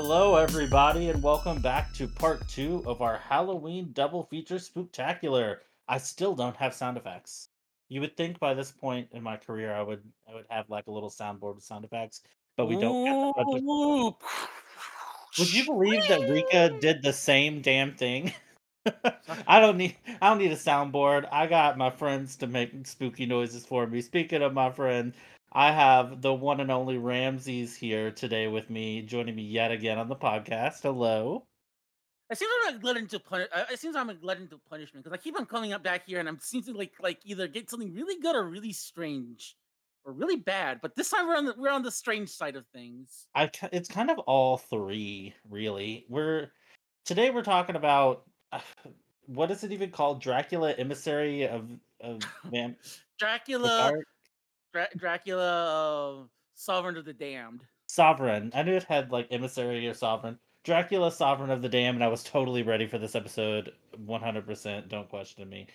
Hello, everybody, and welcome back to part two of our Halloween double feature spooktacular. I still don't have sound effects. You would think by this point in my career, I would I would have like a little soundboard with sound effects, but we don't. Have that Ooh. Would you believe that Rika did the same damn thing? I don't need I don't need a soundboard. I got my friends to make spooky noises for me. Speaking of my friend, I have the one and only Ramses here today with me, joining me yet again on the podcast. Hello. It seems I'm like led into punish. It seems I'm led into punishment because I keep on coming up back here and I'm seems to like like either get something really good or really strange, or really bad. But this time we're on the we're on the strange side of things. I it's kind of all three, really. We're today we're talking about uh, what is it even called? Dracula, emissary of of Vam- Dracula? Dra- Dracula, uh, Sovereign of the Damned. Sovereign. I knew it had like emissary or sovereign. Dracula, sovereign of the dam, and I was totally ready for this episode. One hundred percent. Don't question me.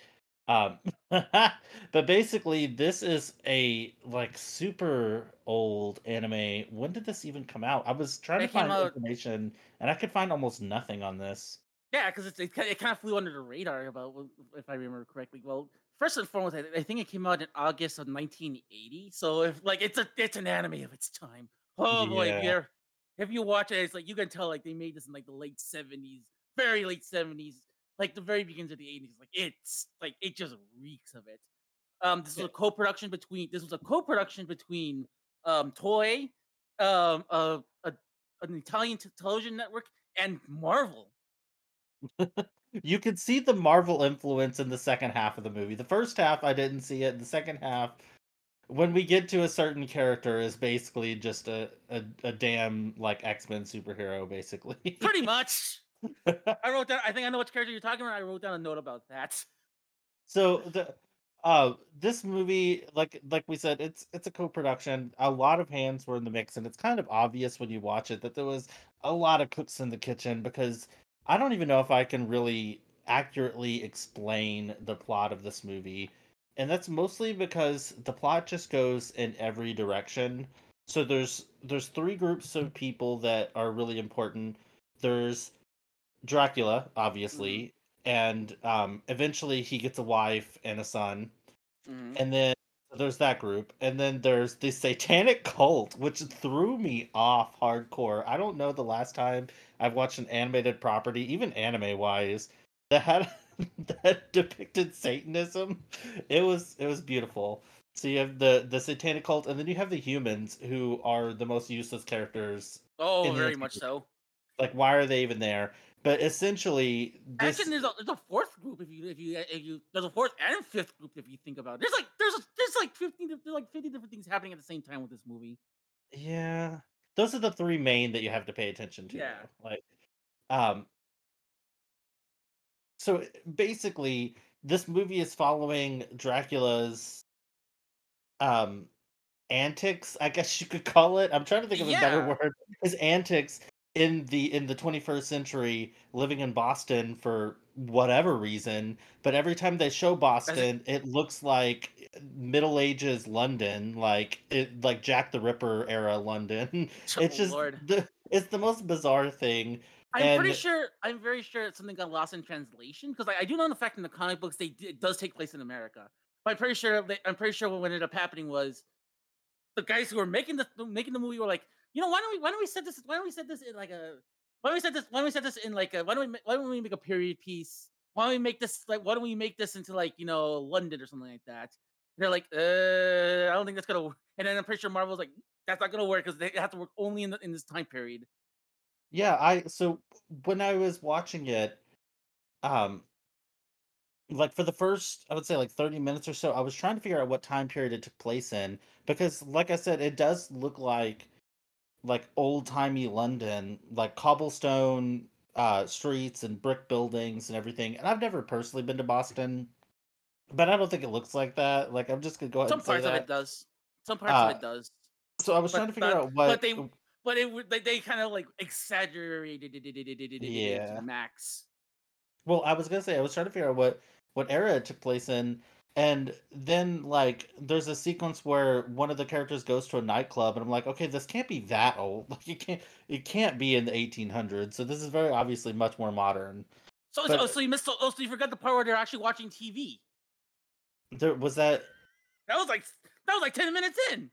Um, but basically, this is a like super old anime. When did this even come out? I was trying It to find out- information, and I could find almost nothing on this. Yeah, because it, it, kind of flew under the radar about if I remember correctly. Well, first and foremost, I, I think it came out in August of 1980. So if like it's a it's an anime of its time. Oh boy, if Yeah. you if you watch it, it's like you can tell like they made this in like the late 70s, very late 70s, like the very beginnings of the 80s. Like it's like it just reeks of it. Um, this was a co-production between this was a co-production between um Toei, um, uh, a, an Italian t- television network, and Marvel. You could see the Marvel influence in the second half of the movie. The first half, I didn't see it. The second half, when we get to a certain character, is basically just a a, a damn like X Men superhero, basically. Pretty much. I wrote down. I think I know which character you're talking about. I wrote down a note about that. so the uh this movie, like like we said, it's it's a co-production. A lot of hands were in the mix, and it's kind of obvious when you watch it that there was a lot of cooks in the kitchen because I don't even know if I can really accurately explain the plot of this movie. And that's mostly because the plot just goes in every direction. So there's there's three groups of people that are really important. There's Dracula, obviously, and um eventually he gets a wife and a son. Mhm. And then there's that group. And then there's the satanic cult, which threw me off hardcore. I don't know the last time I've watched an animated property, even anime wise, that had that depicted Satanism. It was it was beautiful. So you have the the satanic cult, and then you have the humans who are the most useless characters. Oh, very much so. Like, why are they even there? But essentially, this Actually, there's a, there's a fourth group if you if you if you there's a fourth and fifth group if you think about it. There's like there's a, there's like 15 dif- there's like 50 different things happening at the same time with this movie. Yeah. Those are the three main that you have to pay attention to. Yeah. Like um so basically this movie is following Dracula's um antics, I guess you could call it. I'm trying to think of a better word. His antics in the in the 21st century living in Boston for whatever reason, but every time they show Boston, it looks like Middle Ages London, like it like Jack the Ripper era London. Oh, it's just the it's the most bizarre thing. I'm pretty sure I'm very sure it's something got lost in translation because I, I do know the fact in the comic books they it does take place in America. But I'm pretty sure they, I'm pretty sure what ended up happening was the guys who were making the making the movie were like, you know, why don't we why don't we set this why don't we set this in like a why don't we set this why don't we set this in like a why don't we why don't we make a period piece? Why don't we make this like why don't we make this into like you know London or something like that? And they're like, uh, I don't think that's gonna work. And then I'm pretty sure Marvel's like, that's not gonna work because they have to work only in the, in this time period. Yeah, I so when I was watching it, um, like for the first, I would say like 30 minutes or so, I was trying to figure out what time period it took place in because, like I said, it does look like like old timey London, like cobblestone uh streets and brick buildings and everything. And I've never personally been to Boston, but I don't think it looks like that. Like I'm just gonna go ahead Some parts of it does. Some parts Uh, of it does. So I was but trying to figure not- out what but they but it would they, they kind of like exaggerated it to Yeah. max. Well, I was gonna say I was trying to figure out what what era it took place in, And then, like, there's a sequence where one of the characters goes to a nightclub, and I'm like, okay, this can't be that old. Like, it can't, it can't be in the 1800s. So this is very obviously much more modern. So, so, so you missed. Oh, so you forgot the part where they're actually watching TV. there was that. That was like that was like ten minutes in.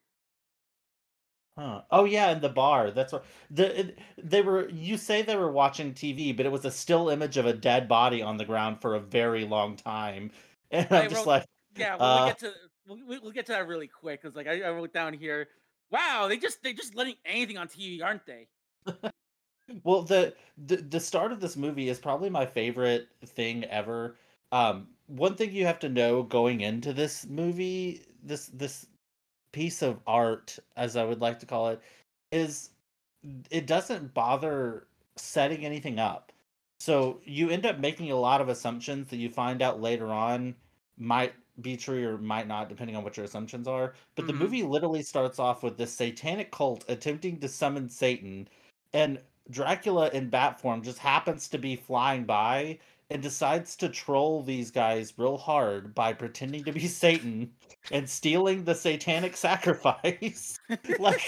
Huh. Oh yeah, in the bar. That's what the it, they were. You say they were watching TV, but it was a still image of a dead body on the ground for a very long time, and I I'm just wrote. like, Yeah, well, we'll uh, get to we'll, we'll we'll get to that really quick because like I, I wrote down here. Wow, they just they just letting anything on TV, aren't they? Well, the, the the start of this movie is probably my favorite thing ever. Um, one thing you have to know going into this movie, this this piece of art, as I would like to call it, is it doesn't bother setting anything up. So you end up making a lot of assumptions that you find out later on might be true or might not, depending on what your assumptions are. But the Mm-hmm. movie literally starts off with this satanic cult attempting to summon Satan, and Dracula in bat form just happens to be flying by and decides to troll these guys real hard by pretending to be Satan and stealing the satanic sacrifice. like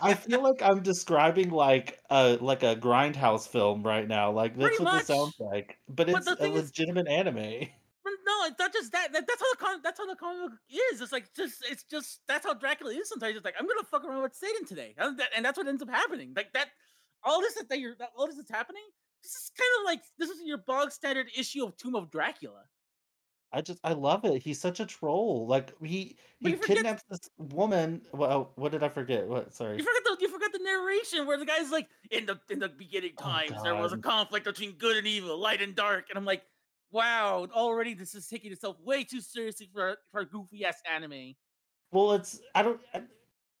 I feel like I'm describing like a like a grindhouse film right now. Like that's Pretty what this sounds like. But But it's a thing is, legitimate anime. no, it's not just that. that that's how the con- that's how the comic book is. It's like just it's just that's how Dracula is sometimes. It's like I'm gonna fuck around with Satan today, and, that, and that's what ends up happening. Like that, all this that you're that, all this that's happening. This is kind of like this is your bog standard issue of Tomb of Dracula. I just I love it. He's such a troll. Like he But he you forget kidnaps this woman. Well, what did I forget? What? Sorry. You forgot the you forgot the narration where the guy's like, in the in the beginning Oh times there was a conflict between good and evil, light and dark, and I'm like, wow, already this is taking itself way too seriously for for a goofy ass anime. Well, it's I don't I,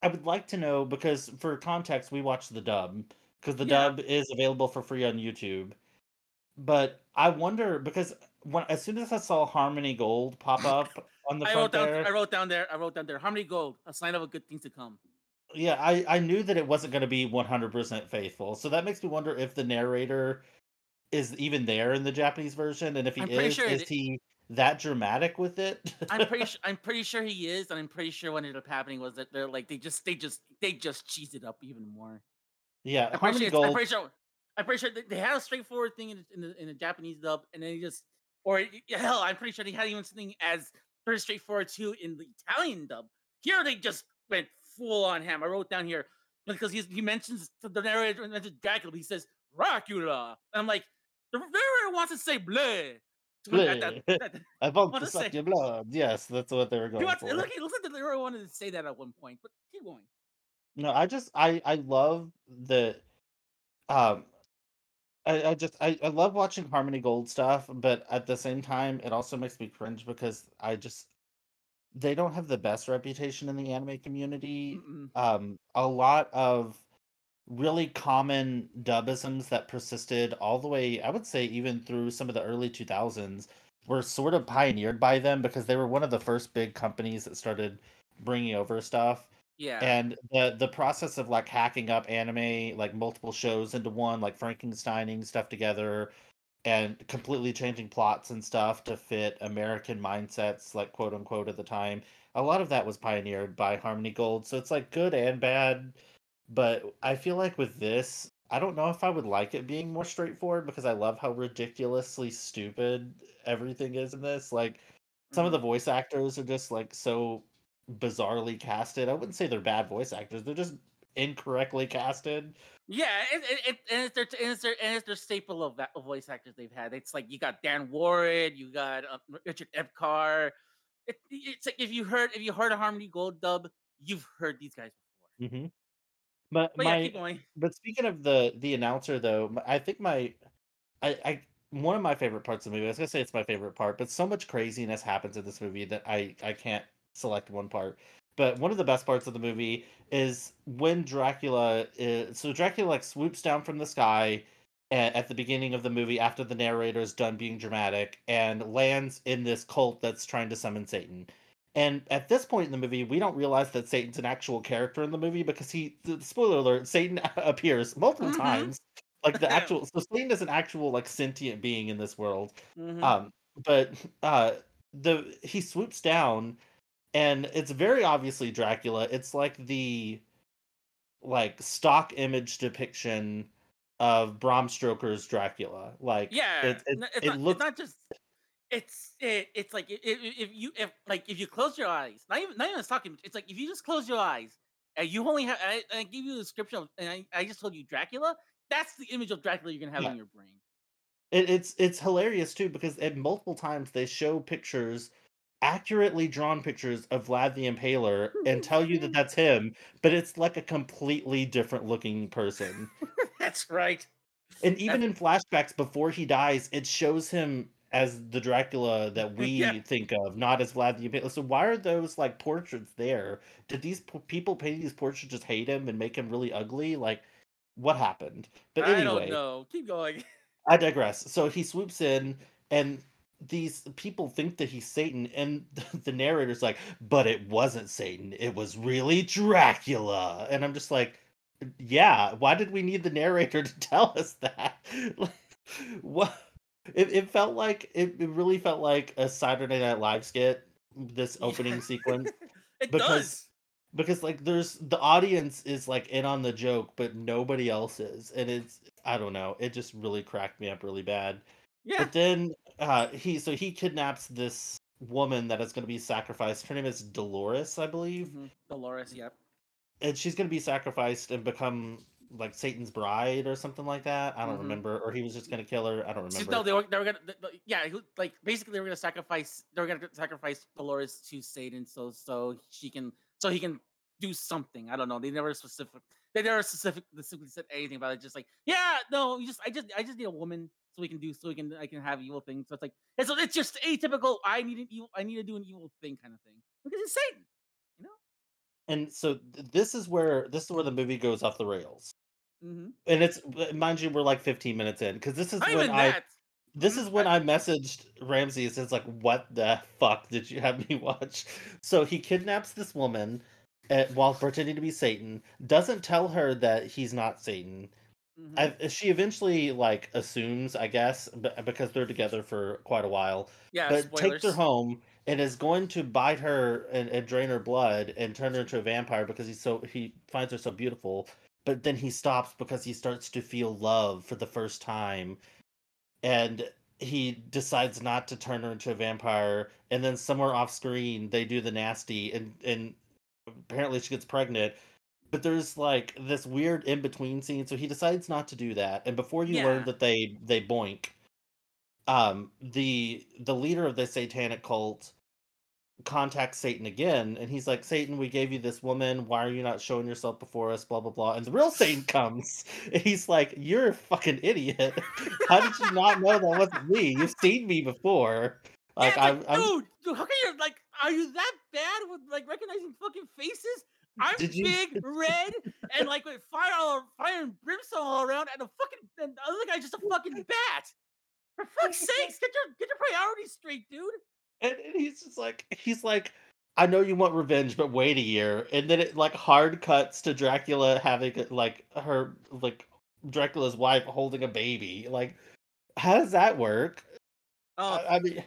I would like to know because for context we watched the dub because the Yeah, dub is available for free on YouTube. But I wonder because when as soon as I saw Harmony Gold pop up on the I front wrote down I wrote down there I wrote down there Harmony Gold, a sign of a good thing to come. yeah, I I knew that it wasn't going to be 100% faithful. So that makes me wonder if the narrator is even there in the Japanese version and if he I'm is, sure it. is he that dramatic with it? I'm pretty sure I'm pretty sure he is, and I'm pretty sure what ended up happening was that they're like they just they just they just cheese it up even more. yeah, I'm pretty Harmony sure. It's, I'm Gold pretty sure. I'm pretty sure they, they had a straightforward thing in, the- in the in the Japanese dub, and then they just, or hell, I'm pretty sure they had even something as pretty straightforward too in the Italian dub. Here they just went full on ham. I wrote down here because he's, he mentions the narrator mentions Dracula. He says Dracula, and I'm like, the narrator wants to say bleh. To at that, that, I want to suck say your blood. Yes, that's what they were going wants. for. Look, it looks like the narrator wanted to say that at one point, but keep going. No, I just I I love the um I, I just I, I love watching Harmony Gold stuff, but at the same time it also makes me cringe because I just they don't have the best reputation in the anime community. Um a lot of really common dubisms that persisted all the way I would say even through some of the early 2000s were sort of pioneered by them because they were one of the first big companies that started bringing over stuff Yeah. and the the process of like hacking up anime like multiple shows into one like frankensteining stuff together and completely changing plots and stuff to fit american mindsets like quote unquote at the time a lot of that was pioneered by harmony gold so it's like good and bad but i feel like with this i don't know if i would like it being more straightforward because i love how ridiculously stupid everything is in this like some of mhm. the voice actors are just like so bizarrely casted. I wouldn't say they're bad voice actors. They're just incorrectly casted. Yeah, it, it, it, and it's their and it's their and it's their staple of, of voice actors they've had. It's like you got Dan Woren, you got uh, Richard Epcar. It, it's like if you heard if you heard a Harmony Gold dub, you've heard these guys before. hmm But But yeah, keep my going. but speaking of the the announcer though, I think my I I one of my favorite parts of the movie. I was gonna say it's my favorite part, but so much craziness happens in this movie that I I can't select one part. But one of the best parts of the movie is when Dracula is so Dracula like swoops down from the sky at, at the beginning of the movie after the narrator is done being dramatic and lands in this cult that's trying to summon Satan. And at this point in the movie, we don't realize that Satan's an actual character in the movie because he, spoiler alert, Satan appears multiple Mm-hmm. times. Like the actual, so Satan is an actual like sentient being in this world. mm-hmm. Um, but uh, the he swoops down and it's very obviously Dracula. It's like the like stock image depiction of Bram Stoker's Dracula. Like Yeah, it it, it's it not. It's looks not just. It's it, it's like if you if like if you close your eyes, not even not even talking. It's like if you just close your eyes and you only have. I, I give you a description of, and I, I just told you Dracula. That's the image of Dracula you're gonna have yeah. in your brain. It, it's it's hilarious too because at multiple times they show pictures, accurately drawn pictures of Vlad the Impaler and tell you that that's him, but it's like a completely different looking person. That's right. And That's even in flashbacks before he dies, it shows him as the Dracula that yeah. we think of, not as Vlad the Impaler. So why are those like portraits there? Did these people painting these portraits just hate him and make him really ugly? Like, what happened? But I don't anyway, know. Keep going. I digress. So he swoops in, and these people think that he's Satan, and the narrator's like, "But it wasn't Satan. It was really Dracula." And I'm just like, "Yeah. Why did we need the narrator to tell us that? Like, what?" It, it felt like it, it really felt like a Saturday Night Live skit. This Yeah. opening sequence it because does. because like there's the audience is like in on the joke but nobody else is and it's i don't know it just really cracked me up really bad Yeah. but then uh he so he kidnaps this woman that is going to be sacrificed her name is dolores i believe hmm Dolores. Yep. and she's going to be sacrificed and become like satan's bride or something like that i don't hmm remember or he was just going to kill her i don't remember no, they were they were th- th- yeah, like basically they were gonna sacrifice they were gonna sacrifice Dolores to Satan so so she can so he can do something. I don't know. They never specific they never specific specifically said anything about it. Just like yeah, no, you just I just I just need a woman so we can do so we can I can have evil things. So it's like it's it's just atypical. I need an evil I need to do an evil thing kind of thing because it's Satan, you know. and so th- this is where this is where the movie goes off the rails Mm-hmm. and it's mind you we're like 15 minutes in because this is Not when i that. this is when I, messaged Ramsey. It's like, what the fuck did you have me watch? So he kidnaps this woman uh, while pretending to be Satan. Doesn't tell her that he's not Satan. Mhm. I, she eventually like assumes, I guess, b- because they're together for quite a while. Yeah, But takes her home and is going to bite her and, and drain her blood and turn her into a vampire because he's so he finds her so beautiful. But then he stops because he starts to feel love for the first time and he decides not to turn her into a vampire and then somewhere off screen they do the nasty and and apparently she gets pregnant but there's like this weird in between scene so he decides not to do that and before you learn that they they boink um the the leader of the satanic cult contacts Satan again, and he's like, Satan, we gave you this woman. Why are you not showing yourself before us? Blah blah blah. And the real Satan comes, and he's like, You're a fucking idiot. How did you not know that wasn't me? You've seen me before. Yeah, Like like, I'm, I'm dude, dude, how can you like? Are you that bad with like recognizing fucking faces? I'm did you big, red, and like with fire all fire and brimstone all around, and a fucking and the other guy's just a fucking bat. For fuck's sakes, get your get your priorities straight, dude. and, and he's just like he's like I know you want revenge, but wait a year. And then it like hard cuts to Dracula having like her like Dracula's wife holding a baby. Like, how does that work? Oh, I, I mean,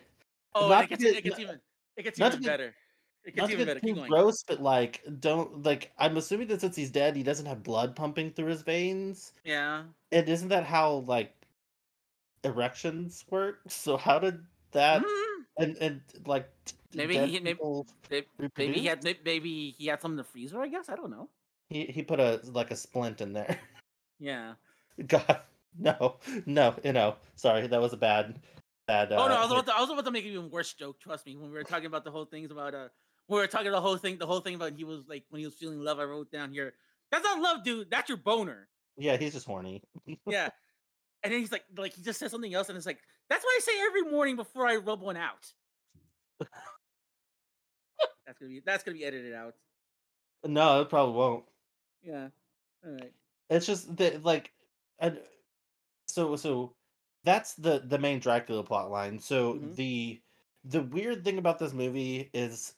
oh, not and to it gets get- it gets even it gets even better. It not gets to even better. Keep going. gross, but like, don't like. I'm assuming that since he's dead, he doesn't have blood pumping through his veins. Yeah. And isn't that how like erections work? So how did that Mhm. and and like Maybe he- maybe- people Maybe he had may- maybe he had some in the freezer. I guess I don't know. He he put a like a splint in there. Yeah. God, no, no, you know. Sorry, that was a bad, bad. Uh, oh no, I was about to, I was about to make an even worse joke. Trust me. When we were talking about the whole things about uh, we were talking the whole thing, the whole thing about he was like when he was feeling love. I wrote down here. That's not love, dude. That's your boner. Yeah, he's just horny. Yeah. and then he's like, like he just said something else, and it's like that's what I say every morning before I rub one out. that's gonna be that's gonna be edited out. No, it probably won't. Yeah. All right. It's just that like, and so so that's the the main Dracula plot line. So Mhm. the the weird thing about this movie is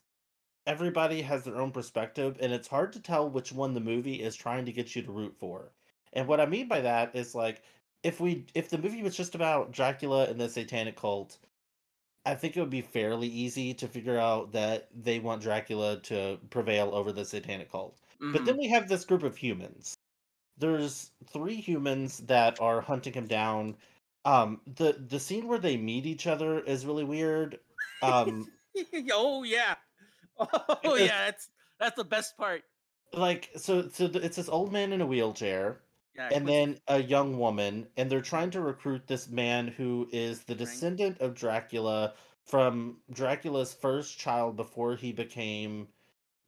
everybody has their own perspective, and it's hard to tell which one the movie is trying to get you to root for. And what I mean by that is like if we if the movie was just about Dracula and the satanic cult, I think it would be fairly easy to figure out that they want Dracula to prevail over the satanic cult. But then Mhm. we have this group of humans. There's three humans that are hunting him down. Um, the the scene where they meet each other is really weird. Um, oh yeah. Oh yeah, that's that's the best part. like so so it's this old man in a wheelchair Yeah, and then a young woman and they're trying to recruit this man who is the descendant of Dracula from Dracula's first child before he became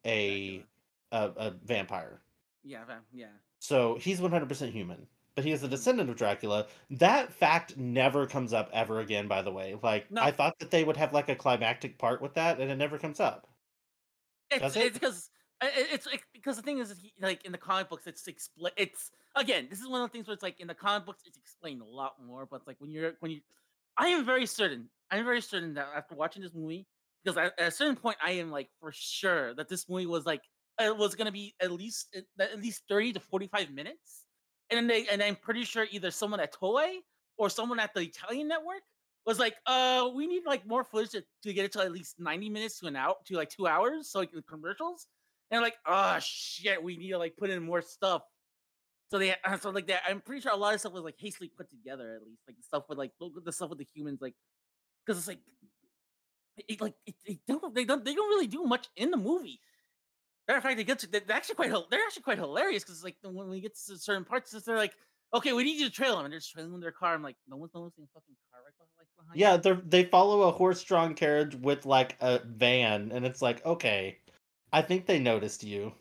a a, a vampire. Yeah, yeah. So he's 100% human, but he is a Mhm. descendant of Dracula. That fact never comes up ever again, by the way. Like, I thought that they would have like a climactic part with that, and it never comes up. It's Does it's it? because uh, it's it, because the thing is, he, like in the comic books, it's expl- It's again, this is one of the things where it's like in the comic books, it's explained a lot more. But it's like when you're when you, I am very certain. I'm very certain that after watching this movie, because I, at a certain point, I am like for sure that this movie was like it was gonna be at least uh, at at least thirty to forty five minutes, and then they and I'm pretty sure either someone at Toei or someone at the Italian network was like, uh, we need like more footage to, to get it to at least 90 minutes to an hour to like two hours, so like the commercials. And like, oh shit, we need to like put in more stuff. So they so like that. I'm pretty sure a lot of stuff was like hastily put together at least, like the stuff with like the stuff with the humans, like because it's like it, like it, they don't they don't they don't really do much in the movie. Matter of fact, they get to, they're actually quite they're actually quite hilarious because like when we get to certain parts, they're like, okay, we need you to trail them, and they're just trailing their car. I'm like, no one's noticing a fucking car right behind, like, behind Yeah, they they follow a horse-drawn carriage with like a van, and it's like, okay, I think they noticed you.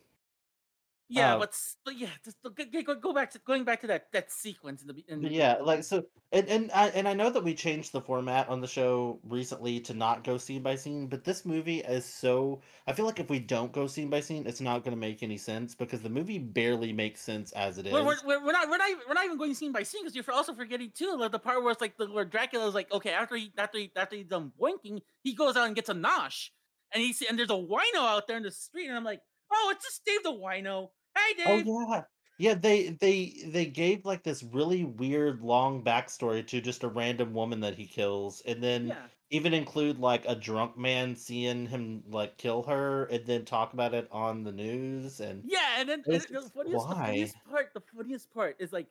Yeah, Uh, but, yeah, just go, go, back to going back to that that sequence in the in the yeah, like so, and and I and I know that we changed the format on the show recently to not go scene by scene, but this movie is so. I feel like if we don't go scene by scene, it's not going to make any sense because the movie barely makes sense as it is. We're, we're, we're not we're not we're not even going scene by scene because you're also forgetting too like the part where it's like the where Dracula is like okay after he after he after he's done boinking he goes out and gets a nosh and he's and there's a wino out there in the street and I'm like oh it's just Dave the wino hey Oh yeah, yeah. They they they gave like this really weird long backstory to just a random woman that he kills, and then yeah. even include like a drunk man seeing him like kill her, and then talk about it on the news, and yeah and then and the funniest the funniest part the funniest part is like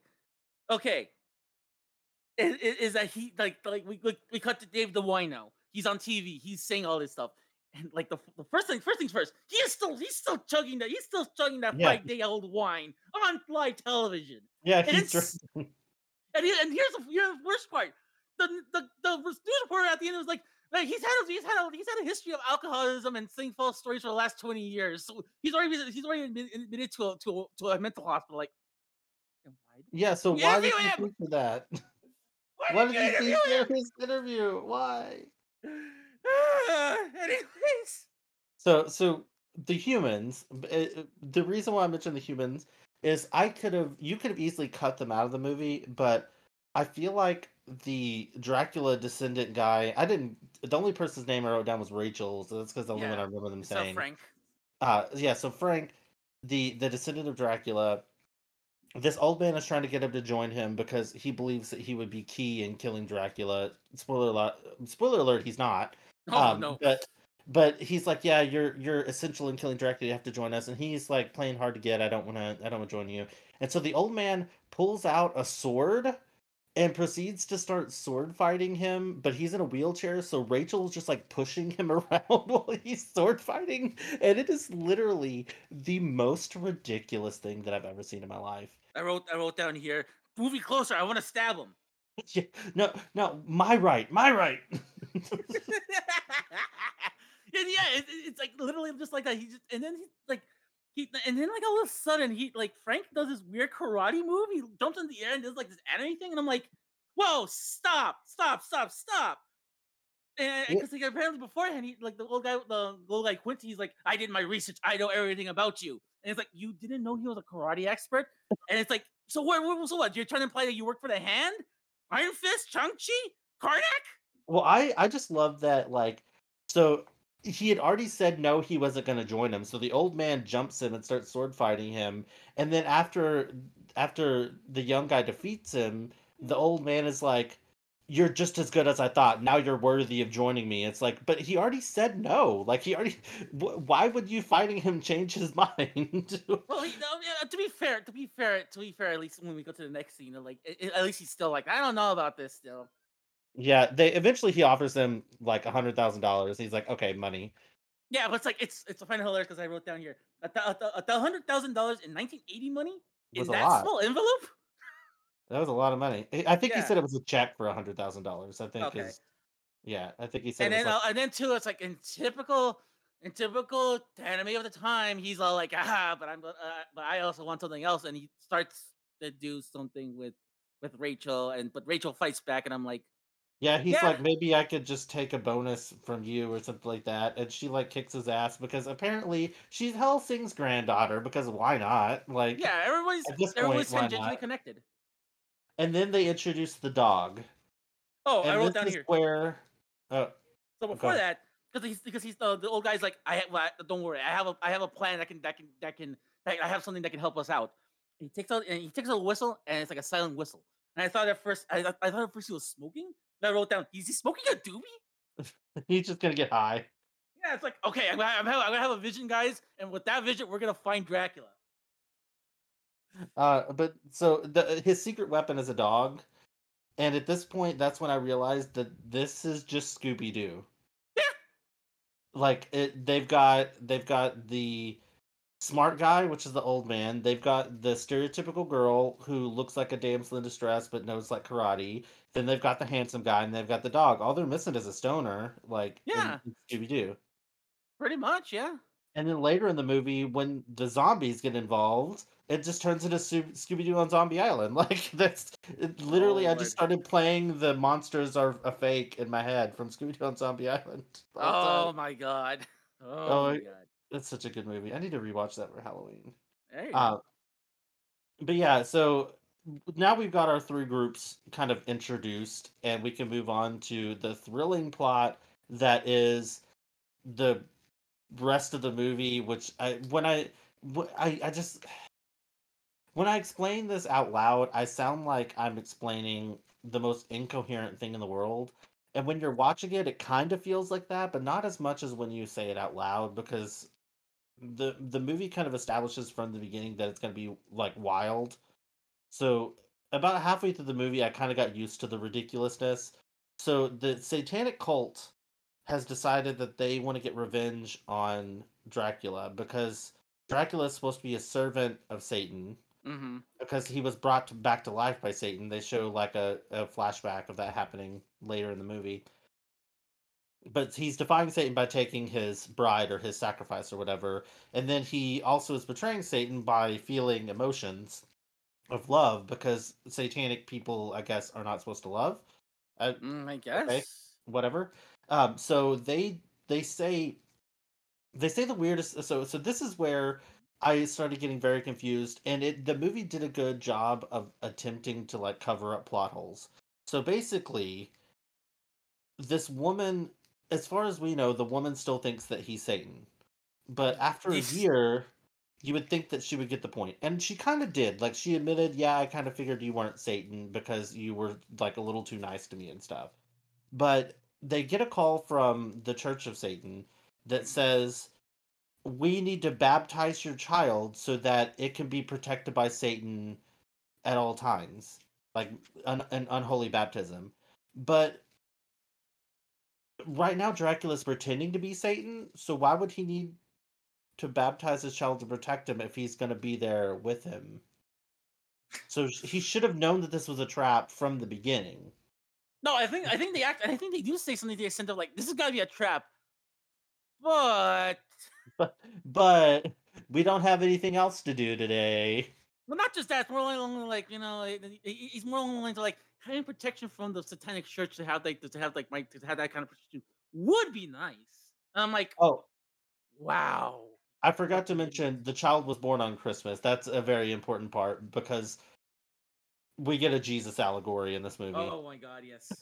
okay. Is, is that he like like we we we cut to Dave the wino he's on TV he's saying all this stuff and like the, the first thing first things first he is still he's still chugging that he's still chugging that Yeah, five day old wine on live television yeah. and He's it's drinking. and, he, and here's the, here's the worst part the the the news reporter at the end was like like he's had a, he's had a, he's had a history of alcoholism and saying false stories for the last 20 years so he's already been- he's already been admitted to a to a, to a mental hospital like and why did Yeah. So why did you think of that? why Why did you you interview think him of his interview? Why? Anyways So, so the humans. uh, uh, The reason why I mentioned the humans is I could have, you could have easily cut them out of the movie, but I feel like the Dracula descendant guy. I didn't. The only person's name I wrote down was Rachel, so that's because the only one I remember them saying. so. Frank Uh, yeah. So Frank, the the descendant of Dracula. This old man is trying to get him to join him because he believes that he would be key in killing Dracula. Spoiler alert! Spoiler alert! He's not. oh Um, no but but he's like, yeah, you're you're essential in killing Dracula. You have to join us. And he's like playing hard to get. I don't want to. I don't want to join you. And so the old man pulls out a sword and proceeds to start sword fighting him. But he's in a wheelchair, so Rachel's just like pushing him around while he's sword fighting, and it is literally the most ridiculous thing that I've ever seen in my life. I wrote I wrote down here movie closer I want to stab him Yeah, no, no, my right, my right. And yeah, it, it- it's like literally just like that. He just and then he like he and then like all of a sudden he like Frank does this weird karate move. He jumps in the air and does like this anime thing, and I'm like, whoa, stop, stop, stop, stop. And because like apparently beforehand, he like the old guy, the old guy Quincy, he's like, I did my research, I know everything about you. And it's like, you didn't know he was a karate expert? And it's like, so what? what- So what? You're trying to imply that you work for the hand? Iron Fist, Shang-Chi, Karnak? Well, I I just love that like so he had already said no he wasn't going to join him. So the old man jumps him and starts sword fighting him. And then after after the young guy defeats him, the old man is like you're just as good as I thought. Now you're worthy of joining me. It's like, but he already said no. Like he already. Why would you fighting him change his mind? well, you know, to be fair, to be fair, to be fair, at least when we go to the next scene, like at least he's still like, I don't know about this still. Yeah, they eventually he offers them like a hundred thousand dollars. He's like, okay, money. Yeah, but it's like it's it's kind of hilarious because I wrote down here a a hundred thousand dollars in 1980 money in that lot. small envelope. That was a lot of money. I think yeah. he said it was a check for a hundred thousand dollars. I think okay. His, yeah, I think he said. And then like, uh, and then too, it's like in typical in typical anime of the time, he's all like, ah, but I'm uh, but I also want something else, and he starts to do something with with Rachel, and but Rachel fights back, and I'm like, yeah, he's yeah. like, maybe I could just take a bonus from you or something like that. And she like kicks his ass because apparently she's Helsing's granddaughter because why not? Like Yeah, everybody's everybody's tangentially connected. And then they introduce the dog. Oh, and I wrote down here. Where uh, So before that, because he's because he's the, the old guy's like, I well, don't worry, I have a I have a plan that can that can that can that, I have something that can help us out. And he takes out and he takes a whistle and it's like a silent whistle. And I thought at first I, I thought at first he was smoking, I wrote down, is he smoking a doobie? He's just gonna get high. Yeah, it's like okay, I'm gonna, I'm, gonna, I'm gonna have a vision, guys, and with that vision, we're gonna find Dracula. Uh, but so the his secret weapon is a dog, and at this point, that's when I realized that this is just Scooby Doo. Yeah. Like it, they've got they've got the smart guy, which is the old man. They've got the stereotypical girl who looks like a damsel in distress but knows like karate. Then they've got the handsome guy and they've got the dog. All they're missing is a stoner, like yeah, Scooby Doo. Pretty much, yeah. And then later in the movie, when the zombies get involved, it just turns into Scooby Doo on Zombie Island. Like that's it, literally, oh, I just started playing the monsters are a fake in my head from Scooby Doo on Zombie Island. Oh my god! Oh, oh my god! It's such a good movie. I need to rewatch that for Halloween. Hey. Uh, but yeah, so now we've got our three groups kind of introduced, and we can move on to the thrilling plot that is the rest of the movie. Which I when I I I just when I explain this out loud, I sound like I'm explaining the most incoherent thing in the world. And when you're watching it, it kind of feels like that, but not as much as when you say it out loud because the the movie kind of establishes from the beginning that it's going to be like wild. So about halfway through the movie, I kind of got used to the ridiculousness. So the satanic cult has decided that they want to get revenge on Dracula because Dracula is supposed to be a servant of Satan. Mm-hmm. Because he was brought to, back to life by Satan. They show like a, a flashback of that happening later in the movie but he's defying Satan by taking his bride or his sacrifice or whatever, and then he also is betraying Satan by feeling emotions of love because satanic people, I guess, are not supposed to love. I, mm, I guess okay, whatever. Um, so they they say they say the weirdest. So so this is where I started getting very confused, and it the movie did a good job of attempting to like cover up plot holes. So basically, this woman as far as we know, the woman still thinks that he's Satan. But after a year, you would think that she would get the point. And she kind of did. Like, she admitted, yeah, I kind of figured you weren't Satan because you were, like, a little too nice to me and stuff. But they get a call from the Church of Satan that says, we need to baptize your child so that it can be protected by Satan at all times. Like, an, unholy baptism. But right now Dracula's pretending to be Satan, so why would he need to baptize his child to protect him if he's going to be there with him? So he should have known that this was a trap from the beginning. No, I think I think they act. I think they do say something to the extent of like, "This is got to be a trap," but but but we don't have anything else to do today. Well, not just that. More only like you know, he's more only to like having protection from the satanic church to have like to have like my to have that kind of protection would be nice. And I'm like, oh, wow. I forgot to mention the child was born on Christmas. That's a very important part because we get a Jesus allegory in this movie. Oh my god, yes.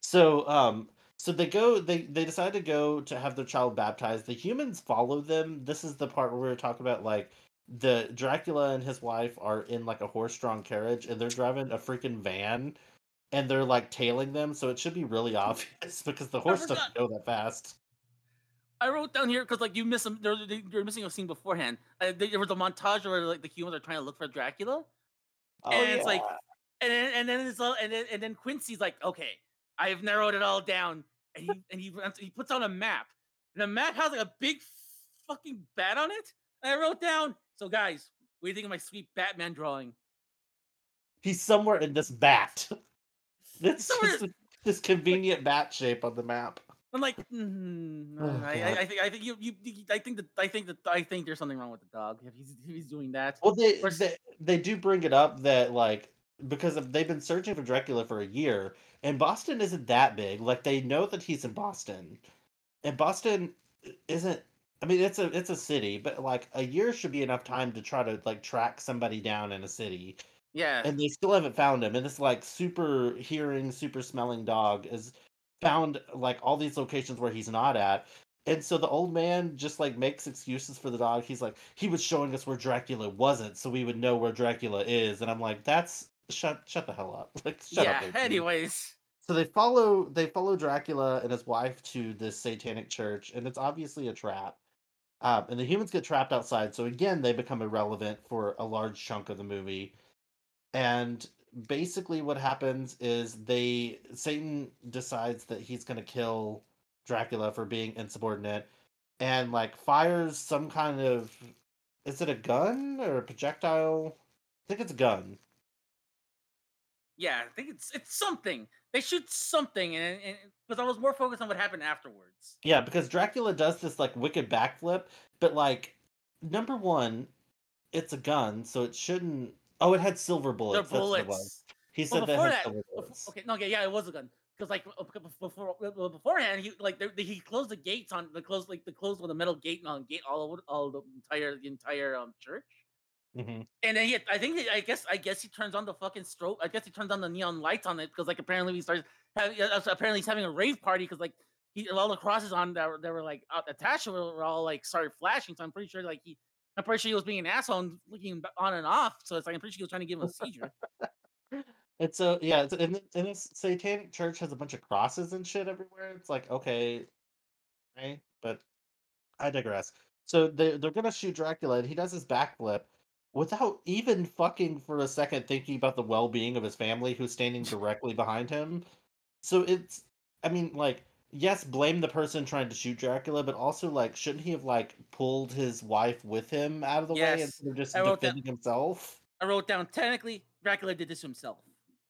so, um, so they go. They they decide to go to have their child baptized. The humans follow them. This is the part where we were talking about like the Dracula and his wife are in like a horse-drawn carriage, and they're driving a freaking van and they're like tailing them, so it should be really obvious because the horse doesn't go that fast. I wrote down here because like you miss. There, there- you're missing a scene beforehand. Uh, there there was a montage where like the humans are trying to look for Dracula, Oh, and it's like, and then and then it's all, and then and then Quincy's like, okay, I've narrowed it all down, and he and he he puts on a map, and the map has like a big fucking bat on it. And I wrote down, so guys, what do you think of my sweet Batman drawing? he's somewhere in this bat. Somewhere- this convenient bat shape on the map. I'm like, mm, Oh, I, I, think I think you, you you I think that I think that I think there's something wrong with the dog if he's if he's doing that. Well, they, Or they they do bring it up that like because of, they've been searching for Dracula for a year, and Boston isn't that big. Like they know that he's in Boston, and Boston isn't. I mean, it's a it's a city, but like a year should be enough time to try to like track somebody down in a city, Yeah, and they still haven't found him. And this like super hearing, super smelling dog is found like all these locations where he's not at. And so the old man just like makes excuses for the dog. He's like, he was showing us where Dracula wasn't, so we would know where Dracula is. And I'm like, that's shut shut the hell up. Like shut yeah. up. Anyways, So they follow they follow Dracula and his wife to this satanic church, and it's obviously a trap. Um, and the humans get trapped outside, so again they become irrelevant for a large chunk of the movie. And basically, what happens is they Satan decides that he's going to kill Dracula for being insubordinate, and like fires some kind of is it a gun or a projectile? I think it's a gun. yeah, I think it's it's something. They shoot something, and because I was more focused on what happened afterwards. Yeah, because Dracula does this like wicked backflip, but like number one, it's a gun, so it shouldn't. Oh, it had silver They're bullets. That's what it was. bullets. He said that before that, silver bef- bullets. okay, no, okay, yeah, it was a gun. Because like before, well, beforehand, he like they, he closed the gates on the closed like the closed with a metal gate on gate all over all the entire the entire um church. hmm And then he, I think, I guess, I guess he turns on the fucking strobe. I guess he turns on the neon lights on it because, like, apparently he starts. Having, apparently he's having a rave party because, like, he all the crosses on that were, that were like uh, attached were, were all like started flashing. So I'm pretty sure, like, he, I'm pretty sure he was being an asshole and flicking ba- on and off. So it's like I'm pretty sure he was trying to give him a seizure. It's a yeah, it's, and, and this satanic church has a bunch of crosses and shit everywhere. It's like okay, right, but I digress. So they they're gonna shoot Dracula, and he does his backflip without even fucking for a second thinking about the well being of his family, who's standing directly behind him. So it's, I mean, like, yes, blame the person trying to shoot Dracula, but also like, shouldn't he have like pulled his wife with him out of the way instead of just I wrote that- defending himself? I wrote down technically Dracula did this to himself.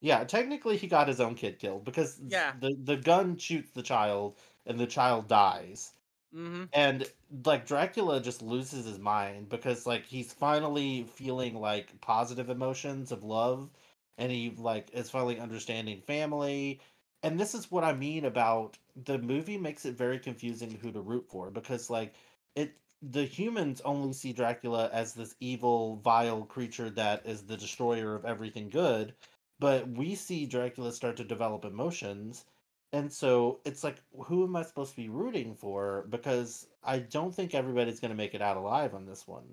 Yeah, technically he got his own kid killed because Yeah. the the gun shoots the child and the child dies. Mm-hmm. And like Dracula just loses his mind because like he's finally feeling like positive emotions of love and he like is finally understanding family. And this is what I mean about the movie makes it very confusing who to root for because like it the humans only see Dracula as this evil, vile creature that is the destroyer of everything good, but we see Dracula start to develop emotions and so it's like, who am I supposed to be rooting for? Because I don't think everybody's going to make it out alive on this one.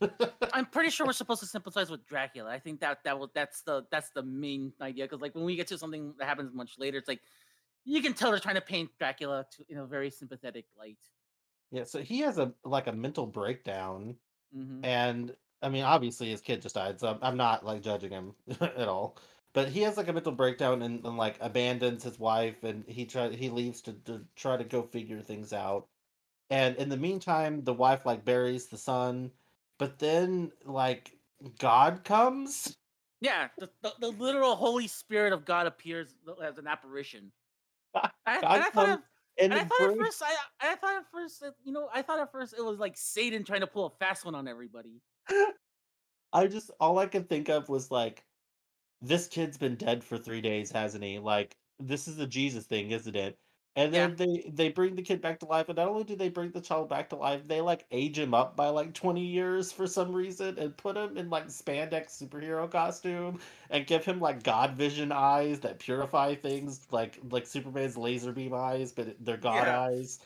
I'm pretty sure we're supposed to sympathize with Dracula. I think that that will that's the that's the main idea because like when we get to something that happens much later, it's like you can tell they're trying to paint Dracula to, in a very sympathetic light. yeah, so he has a like a mental breakdown, hmm and I mean, obviously his kid just died, so I'm, I'm not like judging him at all. But he has like a mental breakdown and, and like abandons his wife, and he try he leaves to, to try to go figure things out. And in the meantime, the wife like buries the son, but then like God comes. Yeah, the, the, the literal Holy Spirit of God appears as an apparition. I, and God I thought, at, And I thought at first, I, I thought at first, you know, I thought at first it was like Satan trying to pull a fast one on everybody. I just all I could think of was like, this kid's been dead for three days, hasn't he? Like, this is a Jesus thing, isn't it? And Yeah. then they they bring the kid back to life, and not only do they bring the child back to life, they like age him up by like twenty years for some reason, and put him in like spandex superhero costume, and give him like God vision eyes that purify things, like like Superman's laser beam eyes, but they're God Yeah. eyes.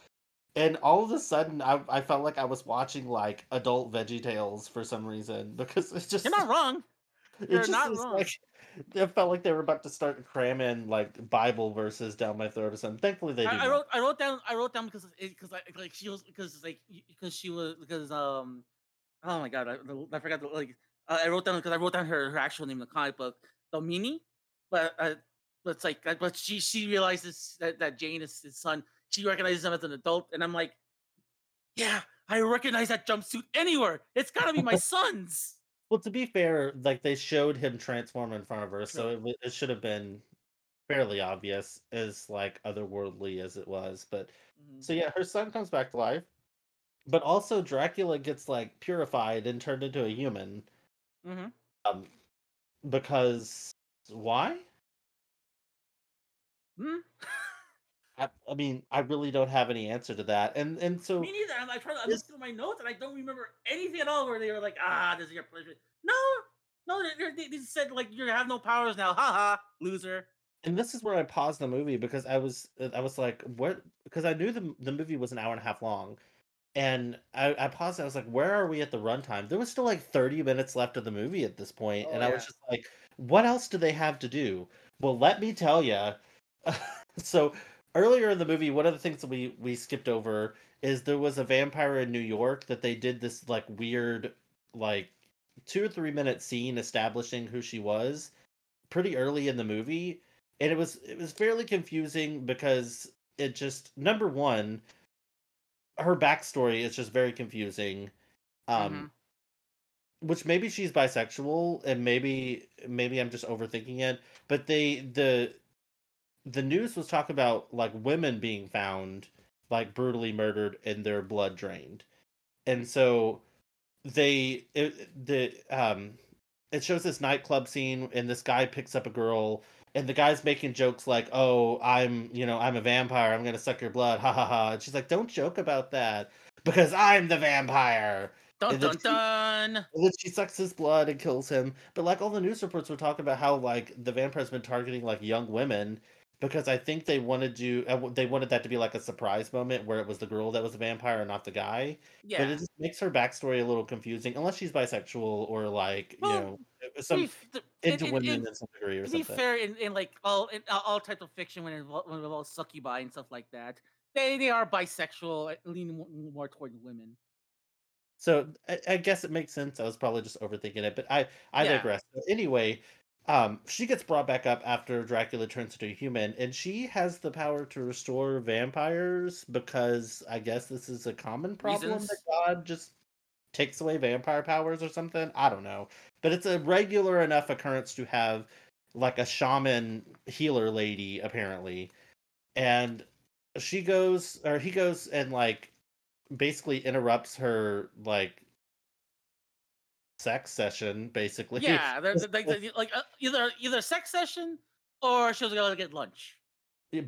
And all of a sudden, I, I felt like I was watching like adult Veggie Tales for some reason because it's just You're not wrong. It not wrong. like it felt like they were about to start cramming like Bible verses down my throat or something. Thankfully, they I, I wrote I wrote down I wrote down because because like like she was because like because she was because um oh my god I, I forgot the, like uh, I wrote down because I wrote down her, her actual name in the comic book Domini but uh, but it's like but she she realizes that, that Jane is his son she recognizes him as an adult and I'm like yeah I recognize that jumpsuit anywhere it's gotta be my son's Well, to be fair, like they showed him transform in front of her, so it, it should have been fairly obvious as like otherworldly as it was. But Mhm. so yeah, her son comes back to life, but also Dracula gets like purified and turned into a human. Mhm. Um, because why? Hmm? I, I mean, I really don't have any answer to that. And and so Me neither. I'm, I tried to I This- looked through my notes and I don't remember anything at all where they were like, ah, this is your pleasure. No, no, they, they, they said like you have no powers now. Ha ha, loser. and this is where I paused the movie because I was uh, I was like, what? Because I knew the the movie was an hour and a half long, and I, I paused. And I was like, where are we at the runtime? There was still like thirty minutes left of the movie at this point, Oh, and I was just like, what else do they have to do? Well, let me tell you. so earlier in the movie, one of the things that we we skipped over is there was a vampire in New York that they did this like weird like two or three minute scene establishing who she was pretty early in the movie. And it was it was fairly confusing because it just number one her backstory is just very confusing um which maybe she's bisexual and maybe maybe i'm just overthinking it but they the the news was talking about like women being found like brutally murdered and their blood drained. And so they it, the um it shows this nightclub scene and this guy picks up a girl and the guy's making jokes like oh i'm you know i'm a vampire. I'm gonna suck your blood. Ha ha ha. And she's like don't joke about that because i'm the vampire. Dun dun she- dun. and then she sucks his blood and kills him. But like all the news reports were talking about how like the vampire's been targeting like young women because I think they wanted to uh, they wanted that to be like a surprise moment where it was the girl that was the vampire and not the guy. Yeah, But it just makes her backstory a little confusing unless she's bisexual or like Well, you know some f- to- in- into in- women in- in some degree or to be fair, in, in like all in all- types of fiction, when it involves, when it involves succubi and stuff like that, they they are bisexual, uh, leaning more toward women. So I, I guess it makes sense. I was probably just overthinking it, but I I Yeah. digress. But anyway, um, she gets brought back up after Dracula turns into a human, and she has the power to restore vampires because I guess this is a common problem Reasons. that God just takes away vampire powers or something. I don't know, but it's a regular enough occurrence to have like a shaman healer lady apparently, and she goes or he goes and like basically interrupts her like sex session basically. Yeah, they're, they're- like they're- like uh, either either sex session or she was gonna get lunch.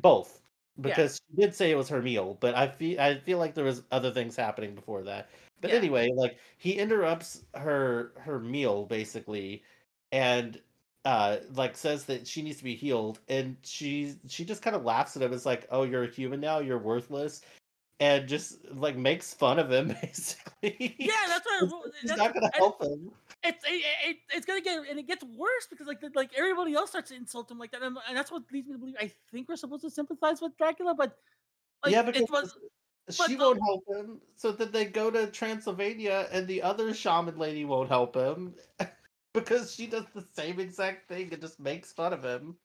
both. Because she did say it was her meal but i feel i feel like there was other things happening before that. But Yeah. anyway like he interrupts her her meal basically and uh like says that she needs to be healed and she she just kind of laughs at him. It's like oh you're a human now? You're worthless and just like makes fun of him basically Yeah, that's what. It's- He's not gonna help him. It's it, it, it's gonna get and it gets worse because like the, like everybody else starts to insult him like that, and, and that's what leads me to believe. I think we're supposed to sympathize with Dracula, but like, yeah, it because was she uh, won't help him. So then they go to Transylvania, and the other shaman lady won't help him because she does the same exact thing and just makes fun of him.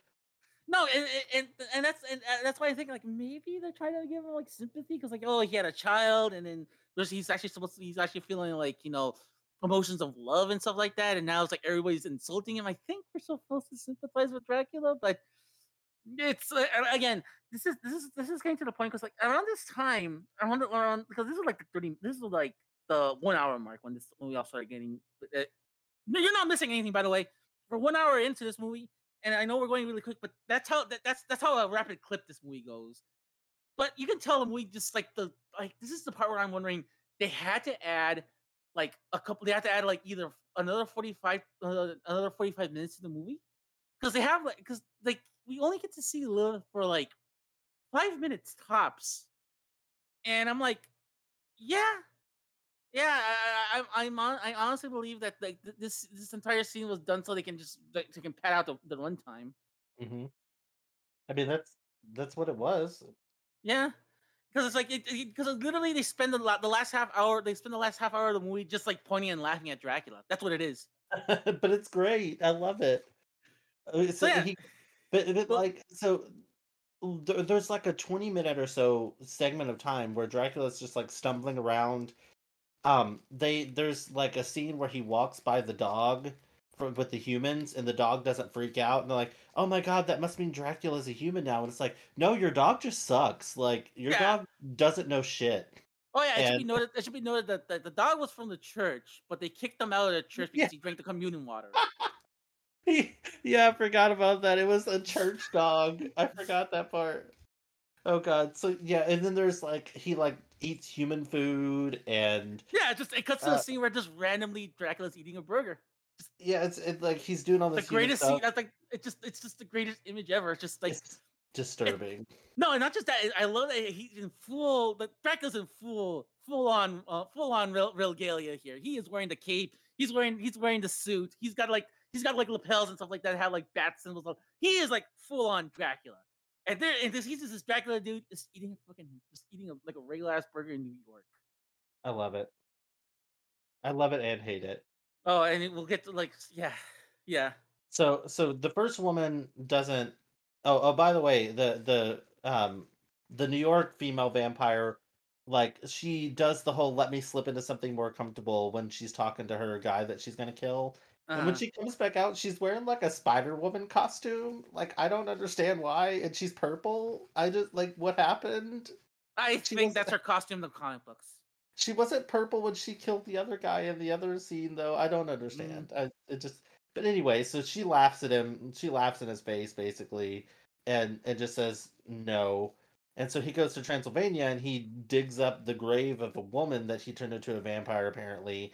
No, and and and that's and uh, that's why I think like maybe they're trying to give him like sympathy because like oh he had a child and then he's actually supposed to, he's actually feeling like you know emotions of love and stuff like that and now it's like everybody's insulting him. I think we're supposed to sympathize with Dracula, but it's uh, again this is this is this is getting to the point because like around this time around around because this is like the thirty this is like the one hour mark when this when we all started getting. No, you're not missing anything by the way. For one hour into this movie, and I know we're going really quick, but that's how that, that's that's how a rapid clip this movie goes. But you can tell the movie just like the like this is the part where I'm wondering they had to add like a couple. They had to add like either another forty five uh, another forty five minutes to the movie because they have like because like we only get to see Lilith for like five minutes tops, and I'm like, yeah, Yeah, I, I, I'm on, I honestly believe that like this this entire scene was done so they can just like, they can pad out the, the runtime. hmm I mean, that's that's what it was. Yeah, because it's like because literally they spend the la- the last half hour they spend the last half hour of the movie just like pointing and laughing at Dracula. That's what it is. but it's great. I love it. So So yeah, he, but, but well, like, so there's like a 20 minute or so segment of time where Dracula's just like stumbling around. Um, they there's like a scene where he walks by the dog for, with the humans, and the dog doesn't freak out, and they're like, "Oh my god, that must mean Dracula's a human now." And it's like, no, your dog just sucks. Like your yeah. dog doesn't know shit. Oh yeah, it should be noted. It should be noted that, that the dog was from the church, but they kicked him out of the church yeah, because he drank the communion water. yeah, I forgot about that. It was a church dog. I forgot that part. Oh god. So yeah, and then there's like he like eats human food and Yeah, it just it cuts to a uh scene where just randomly Dracula's eating a burger. yeah, it's it like he's doing all The this human greatest scene. That's like it just it's just the greatest image ever. It's just like It's it, disturbing. no, and not just that. I love that he's in full. The Dracula's in full, full on, uh, full on real, regalia here. He is wearing the cape. He's wearing, he's wearing the suit. He's got like, he's got like lapels and stuff like that. that Have like bat symbols. on- He is like full on Dracula. And there, and this, he's just this Dracula dude is eating a fucking, just eating a, like a regular ass burger in New York. I love it. I love it and hate it. Oh, and it, we'll get to like, yeah, yeah. So so the first woman doesn't oh oh by the way, the the um the New York female vampire like she does the whole let me slip into something more comfortable when she's talking to her guy that she's gonna kill. And when Uh, she comes back out, she's wearing like a Spider Woman costume. Like I don't understand why, and she's purple. I just like what happened. I She think that's her costume in the comic books. she wasn't purple when she killed the other guy in the other scene though. I don't Mm. understand. I it just but anyway, so she laughs at him. She laughs in his face basically, and and just says no. And so he goes to Transylvania and he digs up the grave of a woman that he turned into a vampire apparently.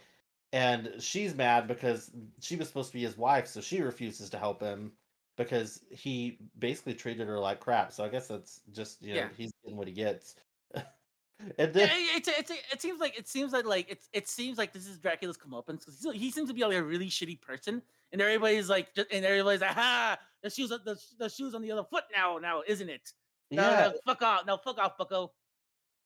And she's mad because she was supposed to be his wife, so she refuses to help him because he basically treated her like crap. So I guess that's just you know Yeah. he's getting what he gets. and then it, it, it, it seems like it seems like like it's it seems like this is Dracula's comeuppance because he seems to be like a really shitty person, and everybody's like, and everybody's like, ha, the shoes, the, the shoes on the other foot now, now isn't it? No, yeah, no, fuck off, no, fuck off, fucko.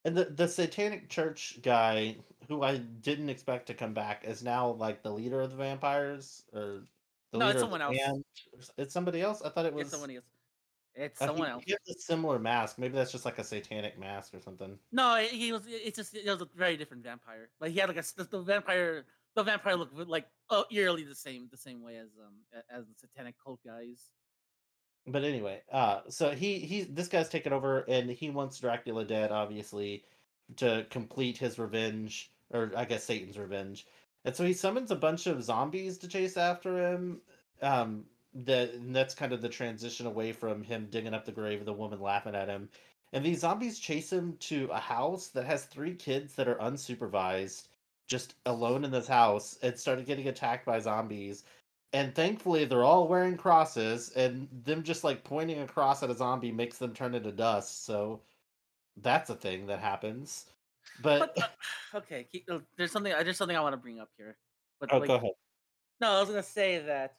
And the the Satanic Church guy, who I didn't expect to come back, is now like the leader of the vampires or the No, it's leader someone else. band. It's somebody else. I thought it was It's someone else. It's he, someone else. he has a similar mask. Maybe that's just like a satanic mask or something. No, he was. It's just it was a very different vampire. Like he had like a the, the vampire. The vampire looked like uh, eerily the same, the same way as um as the satanic cult guys. But anyway, uh, so he he this guy's taken over and he wants Dracula dead, obviously, to complete his revenge, or I guess Satan's revenge. And so he summons a bunch of zombies to chase after him. Um, that that's kind of the transition away from him digging up the grave of the woman laughing at him. And these zombies chase him to a house that has three kids that are unsupervised, just alone in this house, and started getting attacked by zombies and thankfully they're all wearing crosses and them just like pointing a cross at a zombie makes them turn into dust so that's a thing that happens but But uh, okay, keep, uh, there's something. uh, There's something I want to bring up here. But oh like, go ahead no, I was gonna say that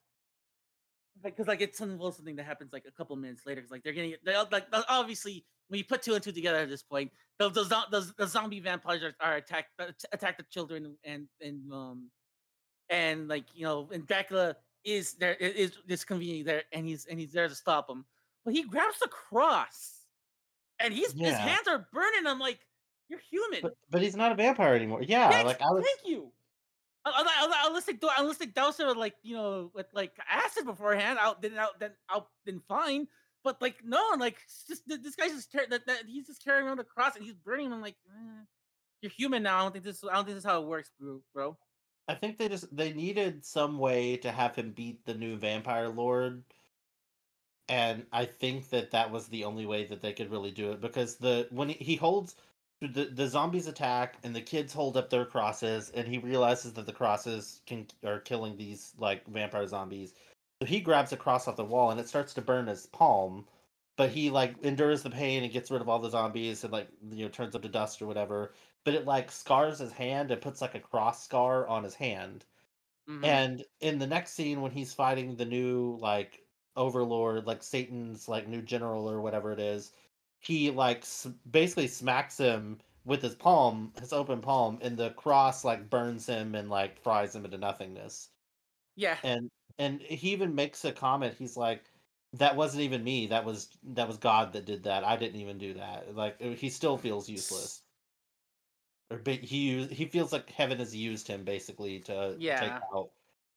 because like it's some well, something that happens like a couple minutes later. Because like they're getting they like obviously when you put two and two together at this point, the the, the, the zombie vampires are, are attack uh, attack the children and and um and like you know and Dracula is there is is conveniently there and he's and he's there to stop him. But he grabs the cross and he's his hands are burning. I'm like, you're human. but but he's not a vampire anymore yeah Thanks, like i was thank you. Un- un- un- Unless they do, unless they douse it with like you know with like acid beforehand, out then out then out then fine. But like no, like just this guy's just car- that, that he's just carrying around the cross and he's burning them like eh, you're human now. I don't think this. I don't think this is how it works, bro. Bro. I think they just they needed some way to have him beat the new vampire lord and i think that that was the only way that they could really do it because the when he, holds the, the zombies attack and the kids hold up their crosses and he realizes that the crosses can are killing these like vampire zombies. So he grabs a cross off the wall and it starts to burn his palm but he like endures the pain and gets rid of all the zombies and like you know turns up to dust or whatever but it like scars his hand and puts like a cross scar on his hand. Mhm. And in the next scene, when he's fighting the new like overlord, like Satan's like new general or whatever it is, he like s- basically smacks him with his palm, his open palm, and the cross like burns him and like fries him into nothingness. yeah. And and he even makes a comment. He's like, "That wasn't even me. That was that was God that did that. I didn't even do that." Like uh, he still feels useless. Or he he feels like heaven has used him basically to yeah. take out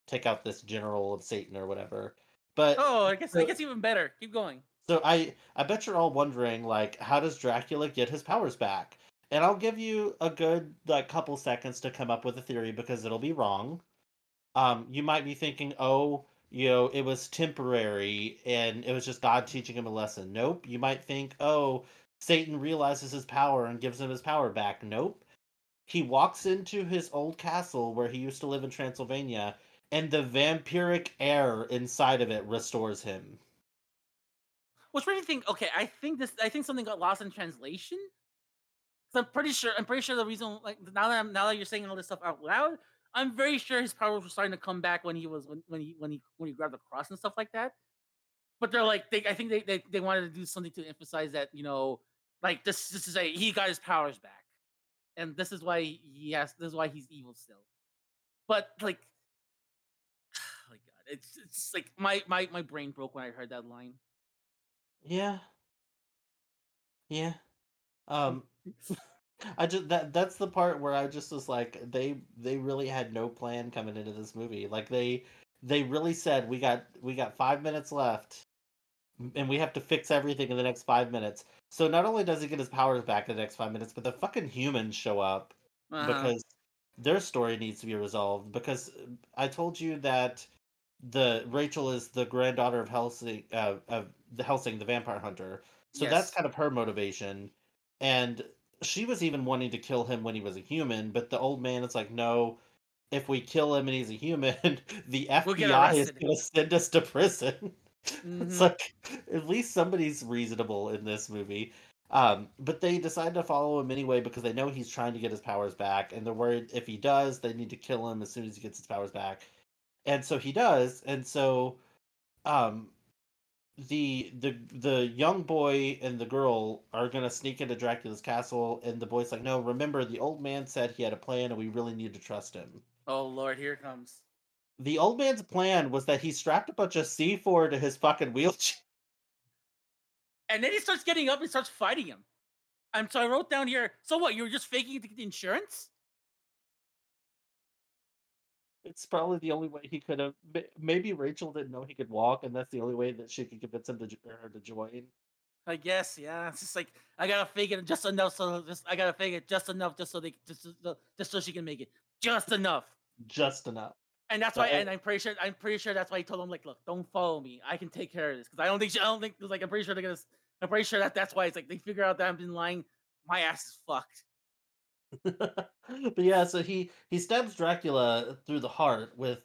take out this general of Satan or whatever. But Oh, I guess so- it gets even better. Keep going. so I I bet you're all wondering like how does Dracula get his powers back? And I'll give you a good like couple seconds to come up with a theory because it'll be wrong. Um you might be thinking, "Oh, you know, it was temporary and it was just God teaching him a lesson." Nope. You might think, "Oh, Satan realizes his power and gives him his power back." Nope. He walks into his old castle where he used to live in Transylvania and the vampiric air inside of it restores him. Which made me think. Okay, I think this. I think something got lost in translation. So I'm pretty sure. I'm pretty sure the reason, like now that I'm now that you're saying all this stuff out loud, I'm very sure his powers were starting to come back when he was when, when he when he when he grabbed the cross and stuff like that. But they're like they. I think they they, they wanted to do something to emphasize that you know, like this this is a he got his powers back, and this is why he has. This is why he's evil still. But like, oh my god, it's it's like my my my brain broke when I heard that line. Yeah. Yeah. Um I just that that's the part where I just was like they they really had no plan coming into this movie. Like they they really said we got we got 5 minutes left and we have to fix everything in the next 5 minutes. So not only does he get his powers back in the next 5 minutes, but the fucking humans show up because their story needs to be resolved because uh, I told you that the Rachel is the granddaughter of Helsing uh, of the Helsing the vampire hunter. So that's kind of her motivation and she was even wanting to kill him when he was a human, but the old man is like no if we kill him and he's a human, the We'll FBI is going to send us to prison. It's like at least somebody's reasonable in this movie. Um, but they decide to follow him anyway because they know he's trying to get his powers back, and they're worried if he does, they need to kill him as soon as he gets his powers back. And so he does, and so um the the the young boy and the girl are gonna sneak into Dracula's castle, and the boy's like, No, remember the old man said he had a plan and we really need to trust him. Oh lord, here comes. The old man's plan was that he strapped a bunch of C4 to his fucking wheelchair. And then he starts getting up and starts fighting him. And so I wrote down here. So what? You were just faking it to get the insurance? It's probably the only way he could have. Maybe Rachel didn't know he could walk, and that's the only way that she could convince him to her to join. I guess. Yeah. It's just like I gotta fake it just enough so just I gotta fake it just enough just so they just so- just so she can make it just enough. Just enough. And that's why. And I'm pretty sure. I'm pretty sure that's why he told him like, look, don't follow me. I can take care of this because I don't think. She, I don't think. Like I'm pretty sure they're gonna. I'm pretty sure that that's why it's like they figure out that I've been lying. My ass is fucked. but yeah, so he he stabs Dracula through the heart with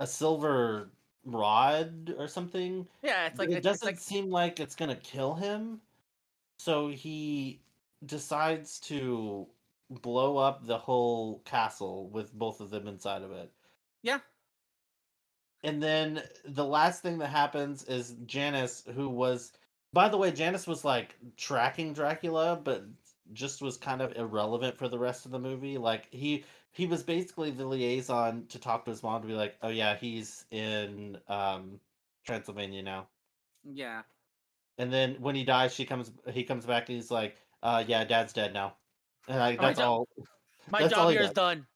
a silver rod or something. Yeah. It's like it it's, doesn't like seem like it's gonna kill him. So he decides to blow up the whole castle with both of them inside of it. Yeah. And then the last thing that happens is Janice, who was, by the way, Janice was like tracking Dracula, but just was kind of irrelevant for the rest of the movie. Like he he was basically the liaison to talk to his mom to be like, oh yeah, he's in um Transylvania now. Yeah. And then when he dies, she comes he comes back and he's like, uh yeah, dad's dead now. And like Oh, my that's job- all. My That's all job he here is does. done.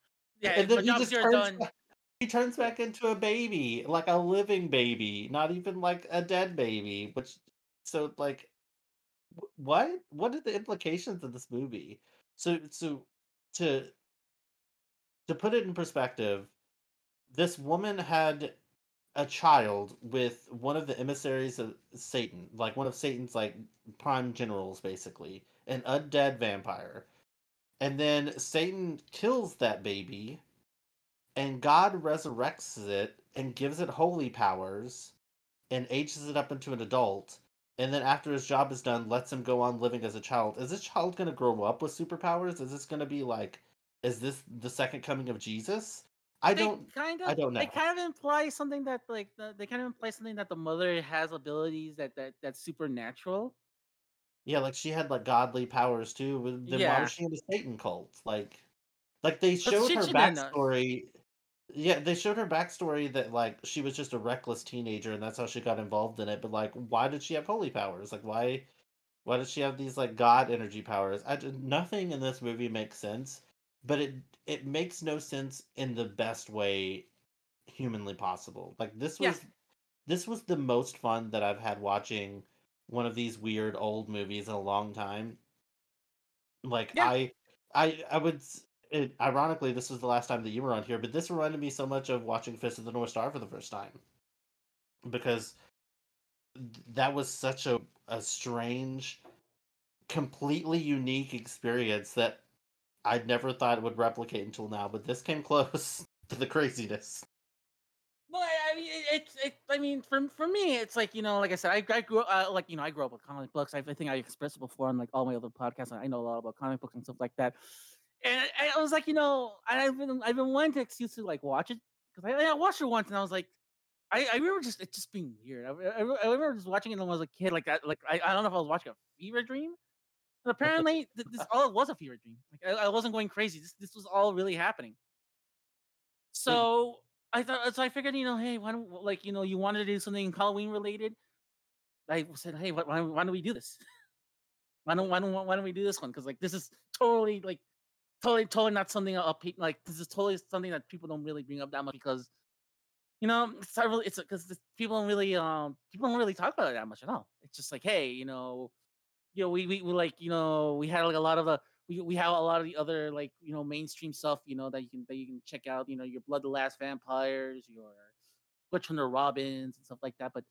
Yeah. and my then he job here is done. back, he turns back into a baby, like a living baby, not even like a dead baby. Which so like, wh- what what are the implications of this movie? So so to to put it in perspective, this woman had a child with one of the emissaries of Satan, like one of Satan's like prime generals, basically, an undead vampire. And then Satan kills that baby, and God resurrects it and gives it holy powers and ages it up into an adult. and then after his job is done, lets him go on living as a child. Is this child going to grow up with superpowers? Is this going to be like, is this the second coming of Jesus? I They don't, kind of I don't know. they kind of imply something that like the, they kind of imply something that the mother has abilities that that that's supernatural. Yeah, like she had like godly powers too. Then why was she in a Satan cult? Like, like they showed her backstory. Yeah, they showed her backstory that like she was just a reckless teenager and that's how she got involved in it. But like, why did she have holy powers? Like, why? Why does she have these like god energy powers? I just, nothing in this movie makes sense, but it it makes no sense in the best way humanly possible. Like this Yeah, was this was the most fun that I've had watching one of these weird old movies in a long time. Like yeah, I I I would it, ironically this was the last time that you were on here, but this reminded me so much of watching Fist of the North Star for the first time because that was such a a strange completely unique experience that I never thought it would replicate until now, but this came close to the craziness. Well, I mean, it, it's it. I mean, for for me, it's like you know, like I said, I, I grew uh, like you know, I grew up with comic books. I, I think I expressed it before on like all my other podcasts. I know a lot about comic books and stuff like that. And I, I was like, you know, I- I've been I've been wanting to excuse to like watch it because I, I watched it once and I was like, I, I remember just it just being weird. I, I, remember just watching it when I was a kid. Like I like I, I don't know if I was watching a fever dream. But apparently, th- this all was a fever dream. Like I, I wasn't going crazy. This this was all really happening. It, So I thought, so I figured, you know, hey, why don't like you know, you wanted to do something Halloween related? I said, hey, why, why, why don't we do this? Why don't why don't why don't we do this one? Because like this is totally like totally totally not something like this is totally something that people don't really bring up that much because you know it's not really it's because people don't really um people don't really talk about it that much at all. It's just like hey, you know, you know, we we, we like you know we had like a lot of the we, we have a lot of the other like you know mainstream stuff you know that you can that you can check out you know your Blood the Last Vampires your Butch and the Robins and stuff like that but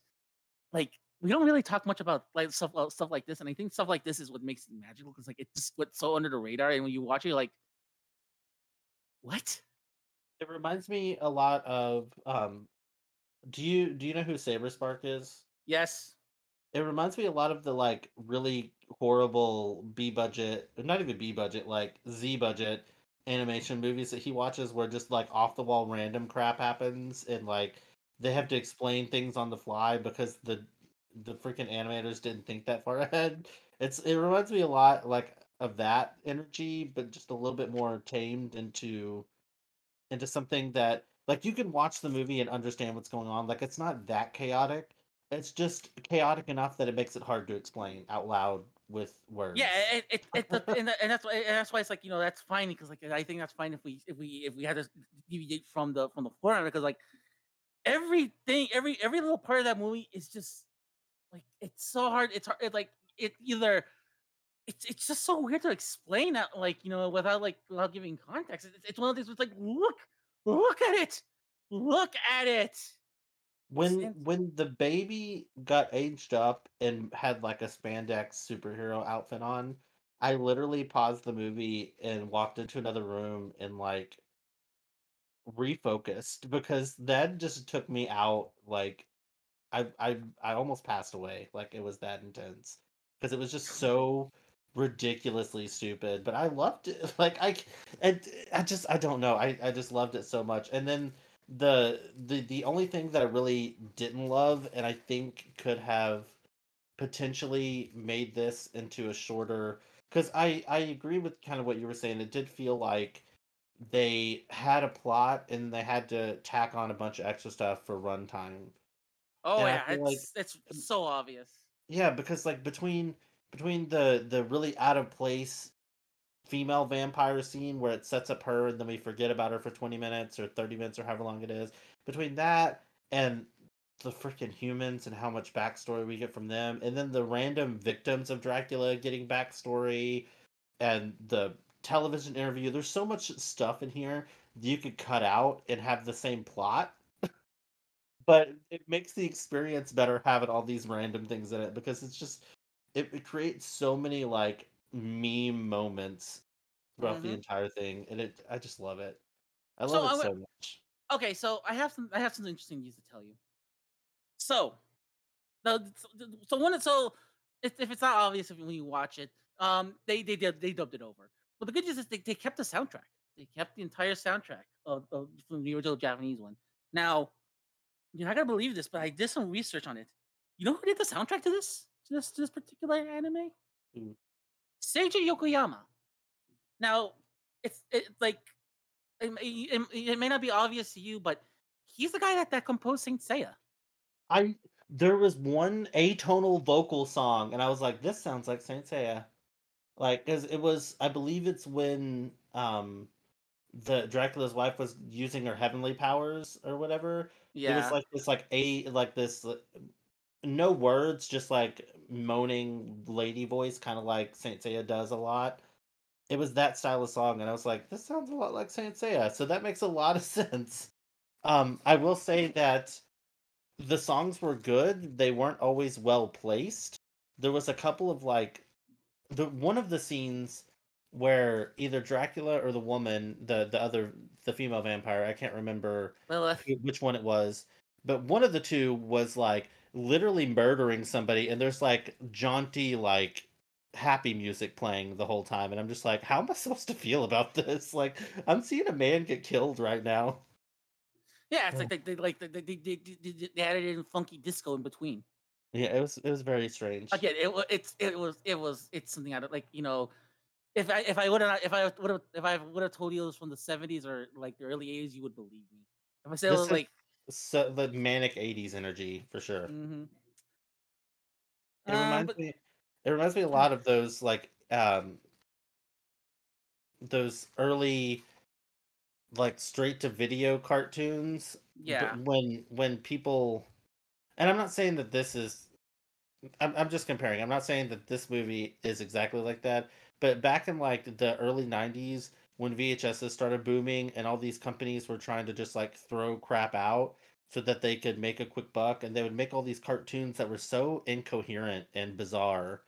like we don't really talk much about like stuff uh, stuff like this and I think stuff like this is what makes it magical because like it just went so under the radar and when you watch it you're like what it reminds me a lot of um do you do you know who Saberspark is? yes It reminds me a lot of the like really horrible B budget, not even B budget, like Z budget animation movies that he watches where just like off the wall random crap happens and like they have to explain things on the fly because the the freaking animators didn't think that far ahead. It's it reminds me a lot like of that energy, but just a little bit more tamed into into something that like you can watch the movie and understand what's going on. Like it's not that chaotic. It's just chaotic enough that it makes it hard to explain out loud with Yeah, words. it it, it the, and, and that's why and that's why it's like you know that's fine because like I think that's fine if we if we if we had to deviate from the from the format because like everything every every little part of that movie is just like it's so hard it's hard it, like it either it's it's just so weird to explain that like you know without like without giving context it's, it's one of these it's like look look at it look at it. When when the baby got aged up and had like a spandex superhero outfit on, I literally paused the movie and walked into another room and like refocused because that just took me out like I I I almost passed away. Like it was that intense because it was just so ridiculously stupid. But I loved it. Like I, and uh, I just I don't know. I I just loved it so much. And then the the the only thing that I really didn't love, and I think could have potentially made this into a shorter. Because I I agree with kind of what you were saying. It did feel like they had a plot and they had to tack on a bunch of extra stuff for runtime oh and yeah feel like it's it's so obvious. Yeah, because like between between the the really out of place female vampire scene where it sets up her and then we forget about her for 20 minutes or 30 minutes or however long it is, between that and the freaking humans and how much backstory we get from them, and then the random victims of Dracula getting backstory and the television interview, there's so much stuff in here you could cut out and have the same plot but it makes the experience better having all these random things in it because it's just it, it creates so many like meme moments throughout the hmm entire thing and it i just love it i so love it I'm, so much okay so I have some I have something interesting news to tell you so No, so, so when it, so if, if it's not obvious if, when you watch it, um, they they did they dubbed it over. But the good news is they, they kept the soundtrack. They kept the entire soundtrack of, of from the original Japanese one. Now, you're not gonna believe this, but I did some research on it. You know who did the soundtrack to this to this, to this particular anime? Who? Seiji Yokoyama. Now, it's it, like it, it, it may not be obvious to you, but he's the guy that, that composed Saint Seiya. I there was one atonal vocal song, and I was like, "This sounds like Saint Seiya," like because it was. I believe it's when um the Dracula's wife was using her heavenly powers or whatever. It was like this, like a like this, uh, no words, just like moaning lady voice, kind of like Saint Seiya does a lot. It was that style of song, and I was like, "This sounds a lot like Saint Seiya," so that makes a lot of sense. Um, I will say that the songs were good. They weren't always well placed. There was a couple of like the one of the scenes where either Dracula or the woman, the the other the female vampire, I can't remember Lilith. which one it was, but one of the two was like literally murdering somebody, and there's like jaunty like happy music playing the whole time, and I'm just like, how am I supposed to feel about this? Like, I'm seeing a man get killed right now. Yeah, it's like they, they like they, they, they, they, they they added in funky disco in between. Yeah, it was it was very strange. Again, it was it's it was it was it's something I don't like. You know, if I if I would have if I would have if I would have told you it was from the seventies or like the early eighties, you would believe me. If I said it was like, So the manic '80s energy for sure. mhm. It Um, reminds but- me. It reminds me a lot of those like um those early like straight to video cartoons. yeah, When when people, and I'm not saying that this is. I'm I'm just comparing. I'm not saying that this movie is exactly like that. But back in like the early '90s, when VHSs started booming, and all these companies were trying to just like throw crap out so that they could make a quick buck, and they would make all these cartoons that were so incoherent and bizarre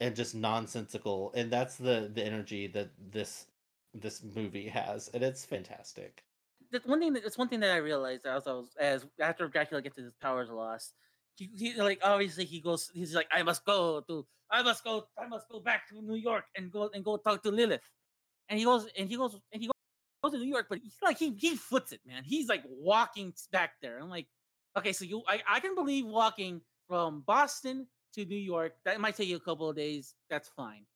and just nonsensical and that's the the energy that this this movie has and it's fantastic that's one thing. That, it's one thing that I realized as I was as after Dracula gets his powers lost. He, he like obviously he goes. He's like, I must go to. I must go. I must go back to New York and go and go talk to Lilith. And he goes and he goes and he goes to New York, but he's like he he foots it, man. He's like walking back there. I'm like, okay, so you I, I can believe walking from Boston to New York. That might take you a couple of days. That's fine.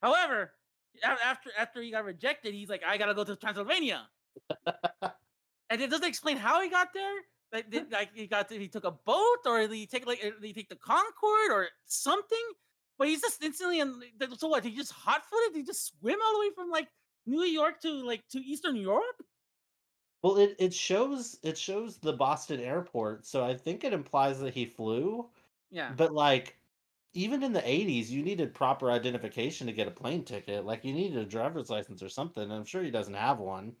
However, after after he got rejected, he's like, I gotta go to Transylvania. And it doesn't explain how he got there. Like, did, like he got to, he took a boat, or did he take like uh, did he take the Concorde or something? But he's just instantly and so what? He just hot footed. He just swim all the way from like New York to like to Eastern Europe. well it, it shows it shows the boston airport so i think it implies that he flew Yeah. but like even in the 80s you needed proper identification to get a plane ticket like you needed a driver's license or something i'm sure he doesn't have one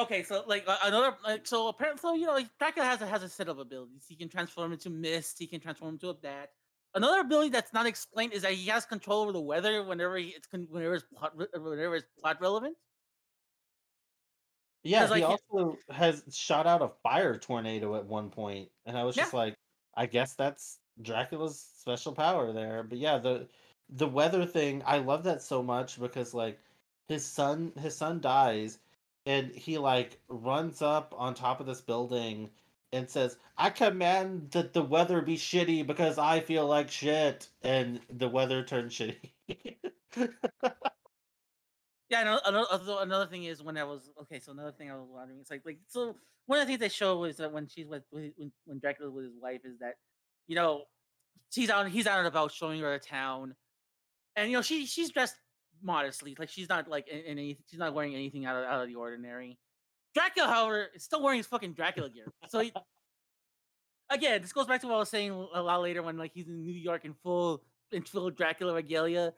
Okay, so like another like so apparently so you know like Dracula has a has a set of abilities. He can transform into mist. He can transform into a bat. Another ability that's not explained is that he has control over the weather whenever he, it's con- whenever it's plot whenever it's plot relevant. yeah he like, also has shot out a fire tornado at one point and i was just like i guess that's dracula's special power there but yeah the the weather thing i love that so much because like his son his son dies and he like runs up on top of this building and says i command that the weather be shitty because i feel like shit and the weather turns shitty Yeah, no, another another thing is when I was okay. So another thing I was wondering, it's like like so one of the things they show is that when she's with when when Dracula with his wife is that you know she's out he's out and about showing her a town, and you know she she's dressed modestly, like she's not like in, in any she's not wearing anything out of out of the ordinary. Dracula, however, is still wearing his fucking Dracula gear. So he, again, this goes back to what I was saying a lot later when like he's in New York in full in full Dracula regalia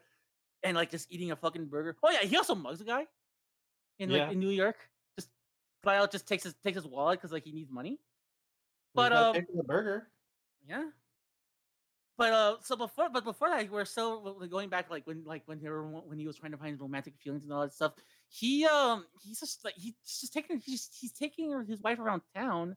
and like just eating a fucking burger. Oh yeah, he also mugs a guy in like Yeah. in New York. Just flat out just takes his takes his wallet because like he needs money. But, um, the burger Yeah. But uh, so before, but before that, we're still going back, like when, like when he were, when he was trying to find romantic feelings and all that stuff. He, um, he's just like he's just taking, he's he's taking his wife around town,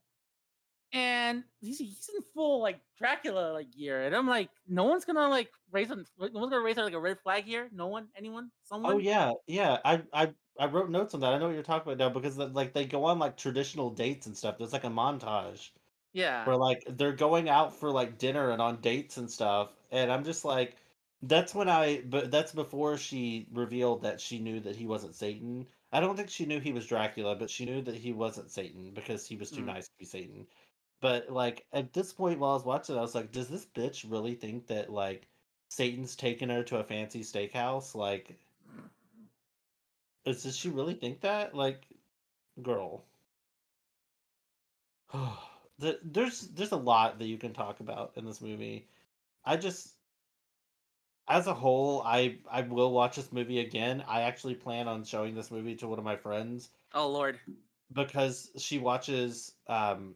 and he's he's in full like Dracula like gear, and I'm like, no one's gonna like raise a, no one's gonna raise like a red flag here. No one, anyone, someone. Oh yeah, yeah. I I I wrote notes on that. I know what you're talking about now because like they go on like traditional dates and stuff. There's like a montage yeah, where like they're going out for like dinner and on dates and stuff, and I'm just like, that's when I. But that's before she revealed that she knew that he wasn't Satan. I don't think she knew he was Dracula, but she knew that he wasn't Satan because he was too Mm. nice to be Satan. But like at this point, while I was watching, I was like, does this bitch really think that like Satan's taking her to a fancy steakhouse? Like, is, does she really think that? Like, girl. The- there's there's a lot that you can talk about in this movie. I just as a whole, I I will watch this movie again. I actually plan on showing this movie to one of my friends Oh lord. because she watches um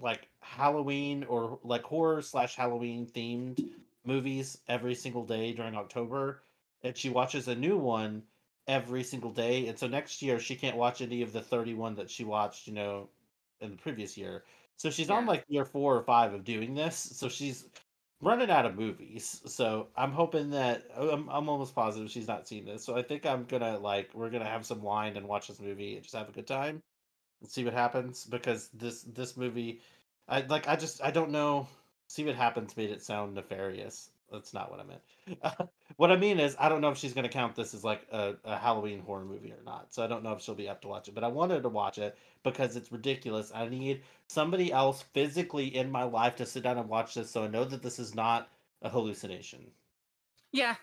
like Halloween or like horror slash Halloween themed movies every single day during October, and she watches a new one every single day. And so next year she can't watch any of the thirty one that she watched, you know, in the previous year. So she's on like year four or five of doing this. So she's running out of movies. So I'm hoping that uh, I'm, I'm almost positive she's not seen this. So I think I'm gonna like we're gonna have some wine and watch this movie and just have a good time and see what happens because this this movie I like I just I don't know see what happens made it sound nefarious. That's not what I meant. what I mean is I don't know if she's gonna count this as like a, a Halloween horror movie or not. So I don't know if she'll be up to watch it. But I wanted to watch it because it's ridiculous. I need somebody else physically in my life to sit down and watch this so I know that this is not a hallucination. Yeah,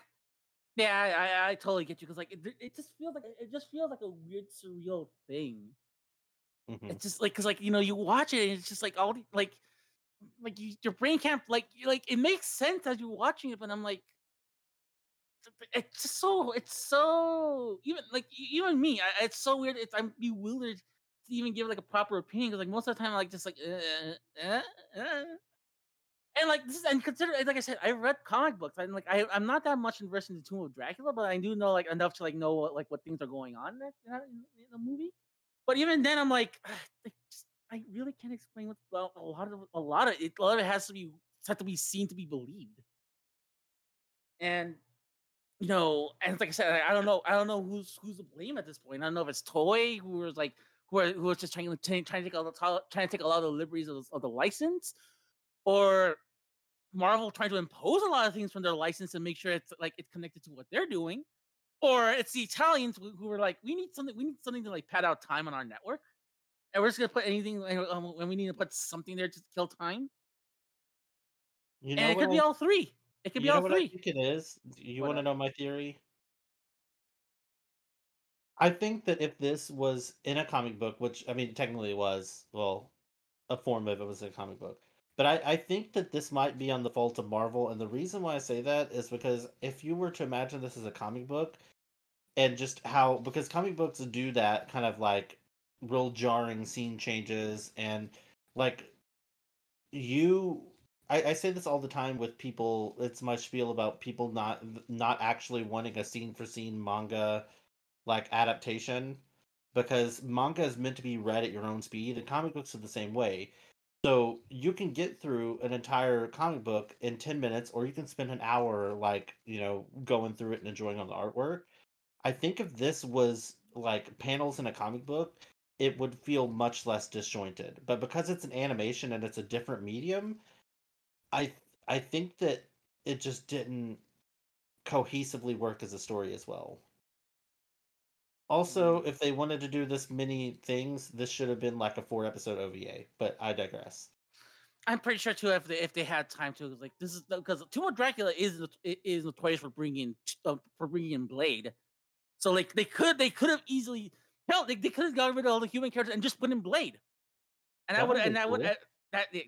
yeah, I, I, totally get you because like it, it just feels like it just feels like a weird surreal thing. Mhm. It's just like because like you know you watch it and it's just like all the, like like you, your brain can't like like it makes sense as you're watching it, but I'm like it's so it's so even like even me I, it's so weird. It's I'm bewildered to even give like a proper opinion because like most of the time I'm like just like uh, uh, uh. and like this is and consider like I said I read comic books I'm like I I'm not that much invested in the Tomb of Dracula, but I do know like enough to like know what like what things are going on in, that, in, the movie. But even then, I'm like, like, just, I really can't explain what well, a lot of a lot of it. A lot of it has to be has to be seen to be believed. And you know, and like I said, I, don't know, I don't know who's who's to blame at this point. I don't know if it's Toei who was like who are who was just trying to trying to take all the trying to take a lot of the liberties of, of the license, or Marvel trying to impose a lot of things from their license and make sure it's like it's connected to what they're doing, or it's the Italians who were like, we need something, we need something to like pad out time on our network, and we're just gonna put anything, um, and we need to put something there to kill time, You and it could what be all three. It could be know all what I three. think it is? You want to know my theory? I think that if this was in a comic book, which I mean technically it was, well, a form of it was a comic book. But I, I think that this might be on the fault of Marvel, and the reason why I say that is because if you were to imagine this as a comic book, and just how because comic books do that kind of like real jarring scene changes and like you I, I say this all the time with people it's my spiel about people not not actually wanting a scene for scene manga like adaptation because manga is meant to be read at your own speed and comic books are the same way. So you can get through an entire comic book in 10 minutes or you can spend an hour like you know going through it and enjoying all the artwork. I think if this was like panels in a comic book it would feel much less disjointed. But because it's an animation and it's a different medium i i think that it just didn't cohesively work as a story as well. Also, if they wanted to do this many things, this should have been like a four episode OVA, but I digress. I'm pretty sure too if they if they had time to like this is because Tomb of Dracula is is notorious for bringing uh, for bringing in Blade, so like they could they could have easily hell they, they could have got rid of all the human characters and just put in Blade, and That that would and that would cool. that yeah,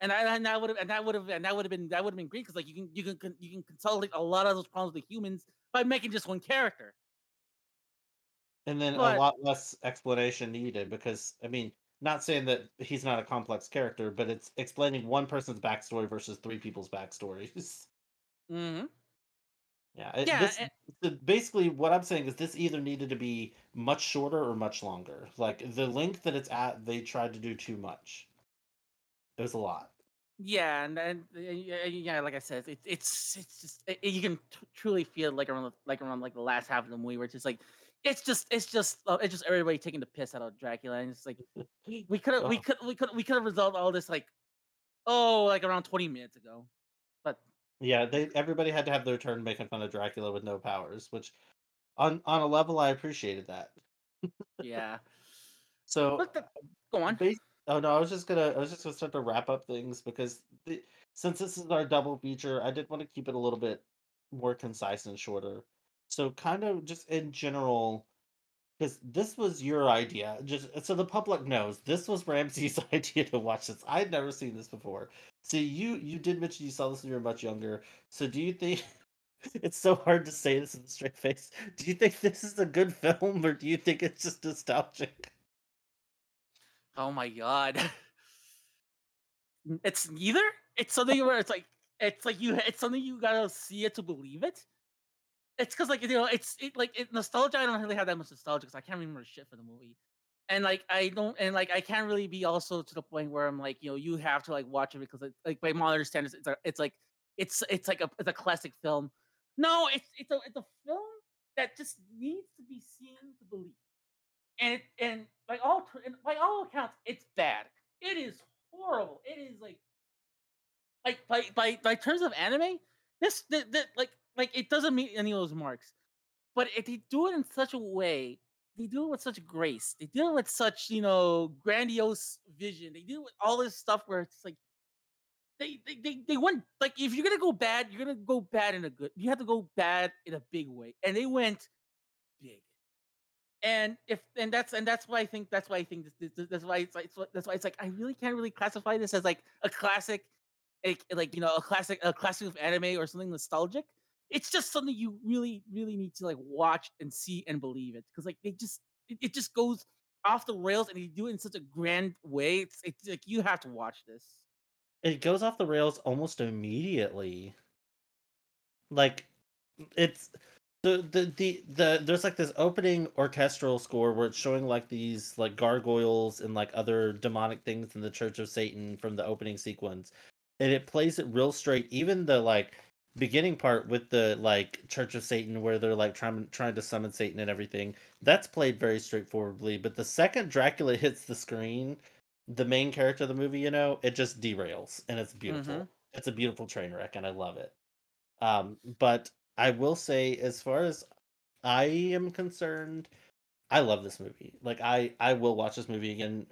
and I, and that would have and that would have and that would have been that would have been great because like you can you can you can consolidate a lot of those problems with the humans by making just one character. And then But- a lot less explanation needed because, I mean, not saying that he's not a complex character, but it's explaining one person's backstory versus three people's backstories. hmm Yeah, it, Yeah, this, and- the, basically what I'm saying is this either needed to be much shorter or much longer. Like the length that it's at, they tried to do too much. It was a lot. Yeah, and then yeah, like I said, it, it's it's just it, you can t- truly feel like around like around like the last half of the movie where it's just like it's just it's just uh, it's just everybody taking the piss out of Dracula and it's like we could have we could we could we could have resolved all this like oh like around 20 minutes ago. Yeah, they everybody had to have their turn making fun of Dracula with no powers, which on on a level I appreciated that. yeah. So the, go on. Based, oh no, I was just gonna I was just gonna start to wrap up things because the, since this is our double feature, I did want to keep it a little bit more concise and shorter. So kind of just in general, because this was your idea. Just uh, so the public knows, this was Ramses' idea to watch this. I'd never seen this before. So you you did mention you saw this when you were much younger. So do you think it's so hard to say this in a straight face? Do you think this is a good film, or do you think it's just nostalgic? Oh my god. It's neither. It's something where it's like it's like you it's something you gotta see it to believe it. It's because like you know it's it, like it, nostalgia. I don't really have that much nostalgia because I can't remember shit for the movie, and like I don't and like I can't really be also to the point where I'm like you know you have to like watch it because it, like by modern standards it's a, it's like it's it's like a it's a classic film. No, it's it's a it's a film that just needs to be seen to believe, and and by all and by all accounts it's bad. It is horrible. It is like like by by by terms of anime, this that like like it doesn't meet any of those marks. But if they do it in such a way, they do it with such grace. They do it with such, you know, grandiose vision. They do it with all this stuff where it's like they they they, they went like if you're gonna go bad, you're gonna go bad in a good you have to go bad in a big way. And they went big. And if and that's and that's why I think that's why I think this, this, that's why it's like that's why it's like I really can't really classify this as like a classic like, like you know a classic a classic of anime or something nostalgic it's just something you really really need to like watch and see and believe it because like they just it, it, just goes off the rails and they do it in such a grand way it's, it's like you have to watch this. It goes off the rails almost immediately. Like it's the, the the the there's like this opening orchestral score where it's showing like these like gargoyles and like other demonic things in the church of satan from the opening sequence and it plays it real straight even the like beginning part with the like Church of Satan where they're like trying trying to summon Satan and everything, that's played very straightforwardly. But the second Dracula hits the screen, the main character of the movie, you know, it just derails and it's beautiful. Mm-hmm. It's a beautiful train wreck and I love it. Um, but I will say, as far as I am concerned, I love this movie. Like I I will watch this movie again.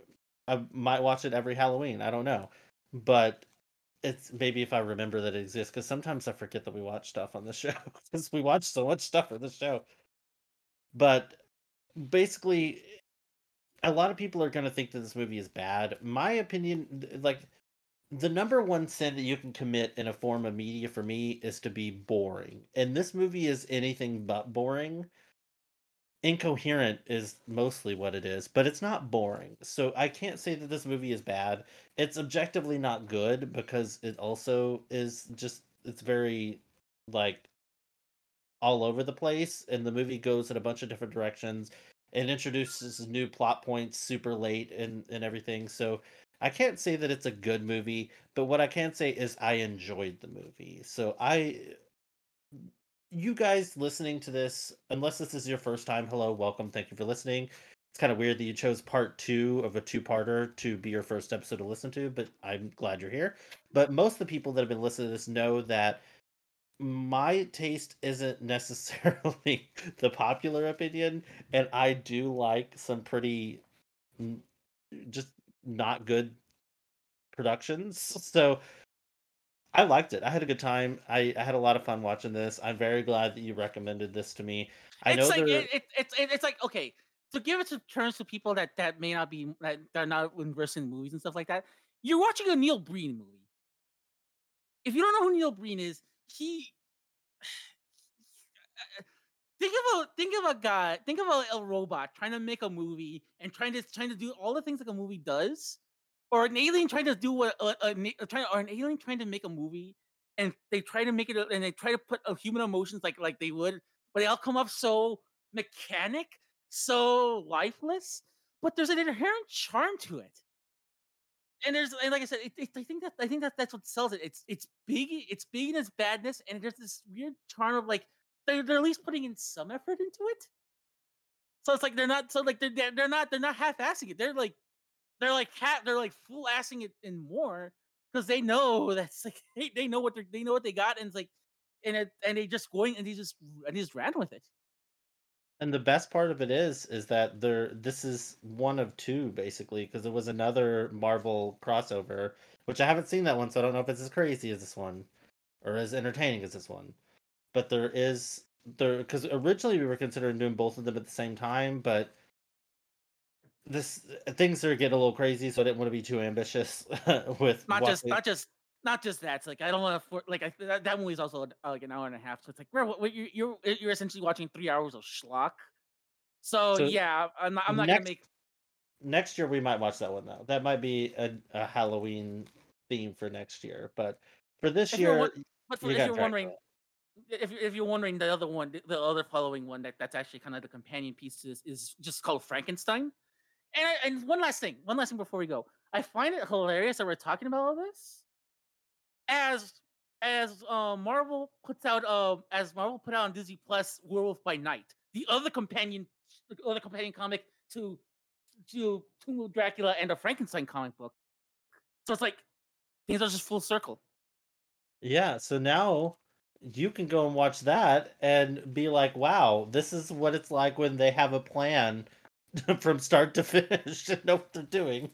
I might watch it every Halloween. I don't know. But it's maybe if I remember that it exists because sometimes I forget that we watch stuff on the show because we watch so much stuff for the show. But basically, a lot of people are going to think that this movie is bad. My opinion, like the number one sin that you can commit in a form of media for me is to be boring, and this movie is anything but boring incoherent is mostly what it is, but it's not boring. So I can't say that this movie is bad. It's objectively not good because it also is just it's very like all over the place and the movie goes in a bunch of different directions and introduces new plot points super late and and everything. So I can't say that it's a good movie, but what I can say is I enjoyed the movie. So I you guys listening to this, unless this is your first time, hello, welcome, thank you for listening. It's kind of weird that you chose part two of a two parter to be your first episode to listen to, but I'm glad you're here. But most of the people that have been listening to this know that my taste isn't necessarily the popular opinion, and I do like some pretty mm, just not good productions. So I liked it. I had a good time. I, I had a lot of fun watching this. I'm very glad that you recommended this to me. I it's know like it, it, it's it's like okay so give it to turns to people that that may not be that are not versed in movies and stuff like that. You're watching a Neil Breen movie. If you don't know who Neil Breen is, he think of a think of a guy, think of a, a robot trying to make a movie and trying to trying to do all the things like a movie does or an alien trying to do what a, a, a trying or an alien trying to make a movie and they try to make it and they try to put human emotions like like they would but they all come up so mechanic so lifeless but there's an inherent charm to it and there's and like I said, it, it, I think that I think that that's what sells it. It's it's big, it's big in its badness, and there's this weird charm of like they're they're at least putting in some effort into it. So it's like they're not so like they're they're, not they're not half assing it. They're like they're like half they're like full assing it and more because they know that's like they, they know what they they know what they got and it's like and it and they just going and they just and they just ran with it. And the best part of it is, is that there. This is one of two basically, because it was another Marvel crossover, which I haven't seen that one, so I don't know if it's as crazy as this one, or as entertaining as this one. But there is there because originally we were considering doing both of them at the same time, but this things are getting a little crazy, so I didn't want to be too ambitious with Not just watching- not just not just that. It's like I don't want to like I, that, that movie's also like an hour and a half. So it's like bro, what, what, you you're eh, you're essentially watching three hours of schlock. So, So, yeah, I'm not, I'm not gonna make next year we might watch that one though. That might be a, a Halloween theme for next year, but for this If year, But for, you if you're wondering, if if you're wondering, the other one, the- the other following one that that's actually kind of the companion piece to this is just called Frankenstein. And I, and one last thing, one last thing before we go, I find it hilarious that we're talking about all this, as as uh, Marvel puts out uh, as Marvel put out on Disney Plus Werewolf by Night, the other companion, the other companion comic to to Tomb of Dracula and a Frankenstein comic book. So it's like things are just full circle. Yeah, so now you can go and watch that and be like, wow, this is what it's like when they have a plan from start to finish and know what they're doing.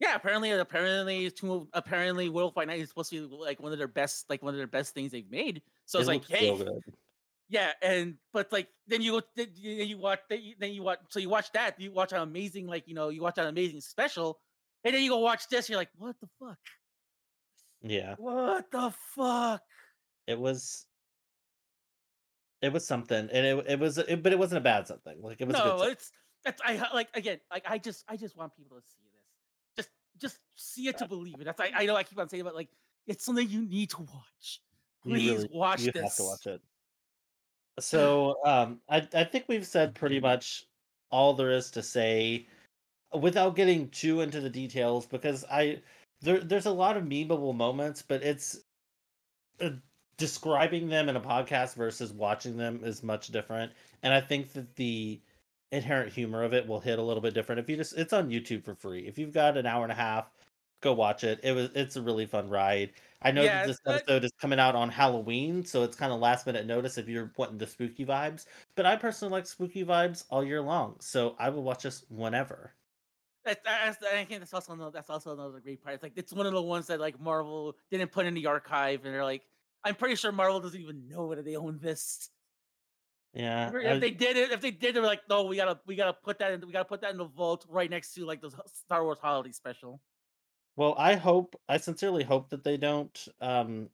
Yeah, apparently, apparently, apparently, Werewolf by Night is supposed to be like one of their best, like one of their best things they've made. So It it's like, hey, yeah, and but like then you go, then you watch, then you, then you watch, so you watch that, you watch an amazing, like you know, you watch an amazing special, and then you go watch this, you're like, what the fuck, Yeah, what the fuck? it was it was something and it it was it, but it wasn't a bad something. Like it was a good No, it's that's I like again, like I just I just want people to see this, just just see it to believe it. That's I, I know I keep on saying, but like it's something you need to watch. You Please really- watch you this. have to watch it. So um I I think we've said pretty much all there is to say without getting too into the details because I there there's a lot of memeable moments, but it's uh, describing them in a podcast versus watching them is much different. And I think that the inherent humor of it will hit a little bit different. If you just it's on YouTube for free. If you've got an hour and a half, go watch it. It was it's a really fun ride. I know Yeah, that this episode is coming out on Halloween, so it's kind of last minute notice if you're wanting the spooky vibes. But I personally like spooky vibes all year long, so I will watch this whenever. That's, that's I think that's also another, that's also another great part. It's like it's one of the ones that like Marvel didn't put in the archive, and they're like, I'm pretty sure Marvel doesn't even know that they own this. Yeah, If I- they did it, if they did, they're like, no, we gotta we gotta put that in, we gotta put that in the vault right next to like the Star Wars holiday special. well, I hope I sincerely hope that they don't um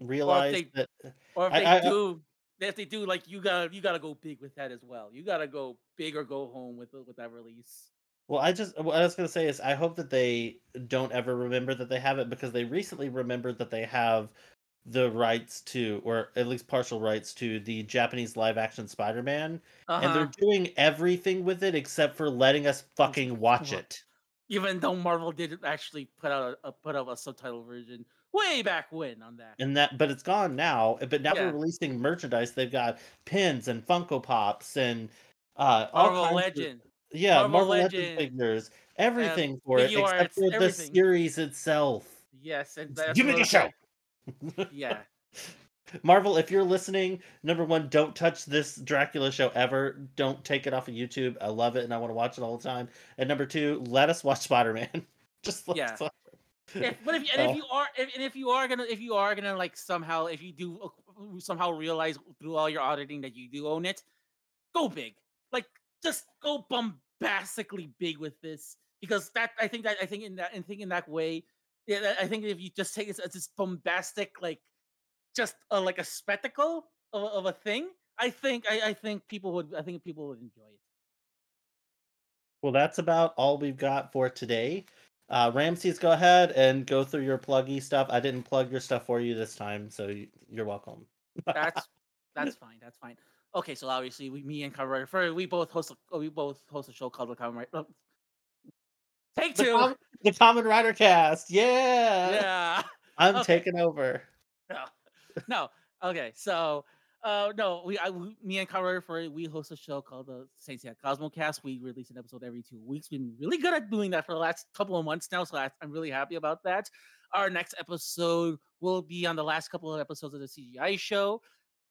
realize they- that Or if I- they I- I- do, if they do, like you gotta you gotta go big with that as well. You gotta go big or go home with with that release. Well, I just what I was gonna say is I hope that they don't ever remember that they have it because they recently remembered that they have the rights to, or at least partial rights to, the Japanese live action Spider Man, and Uh-huh. they're doing everything with it except for letting us fucking watch it. Even though Marvel did actually put out a, put out a subtitle version way back when on that. And that, but it's gone now. But now Yeah. they're releasing merchandise. They've got pins and Funko Pops and uh, all Marvel kinds of- yeah, Marvel Marvel, Legends Legend, figures, everything for it except for the series itself. Yes, and Give me the show. Thing- Yeah. Marvel, if you're listening, number one, don't touch this Dracula show ever. Don't take it off of YouTube. I love it and I want to watch it all the time. And number two, let us watch Spider Man. Just let Yeah. us watch it. if, but if, and Oh. if you are if, and if you are gonna if you are gonna like somehow if you do uh, somehow realize through all your auditing that you do own it go big like just go bombastically big with this because that i think that i think in that i think in that way yeah i think if you just take it as this bombastic like just a, like a spectacle of, a- of a thing i think I, I think people would i think people would enjoy it Well, that's about all we've got for today. Uh, Ramses, go ahead and go through your pluggy stuff. I didn't plug your stuff for you this time, so you- you're welcome. that's that's fine. That's fine. Okay, so obviously we, me and Cover Writer, we both host a, we both host a show called the Cover Take The, two. com- the Common Rider cast. Yeah. Yeah. I'm Okay. taking over. No. No. Okay. So, uh, no, we, I, we me and Colorado for we host a show called the Saints Cosmo Cosmocast. We release an episode every two weeks. We've been really good at doing that for the last couple of months now, so I, I'm really happy about that. Our next episode will be on the last couple of episodes of the CGI show.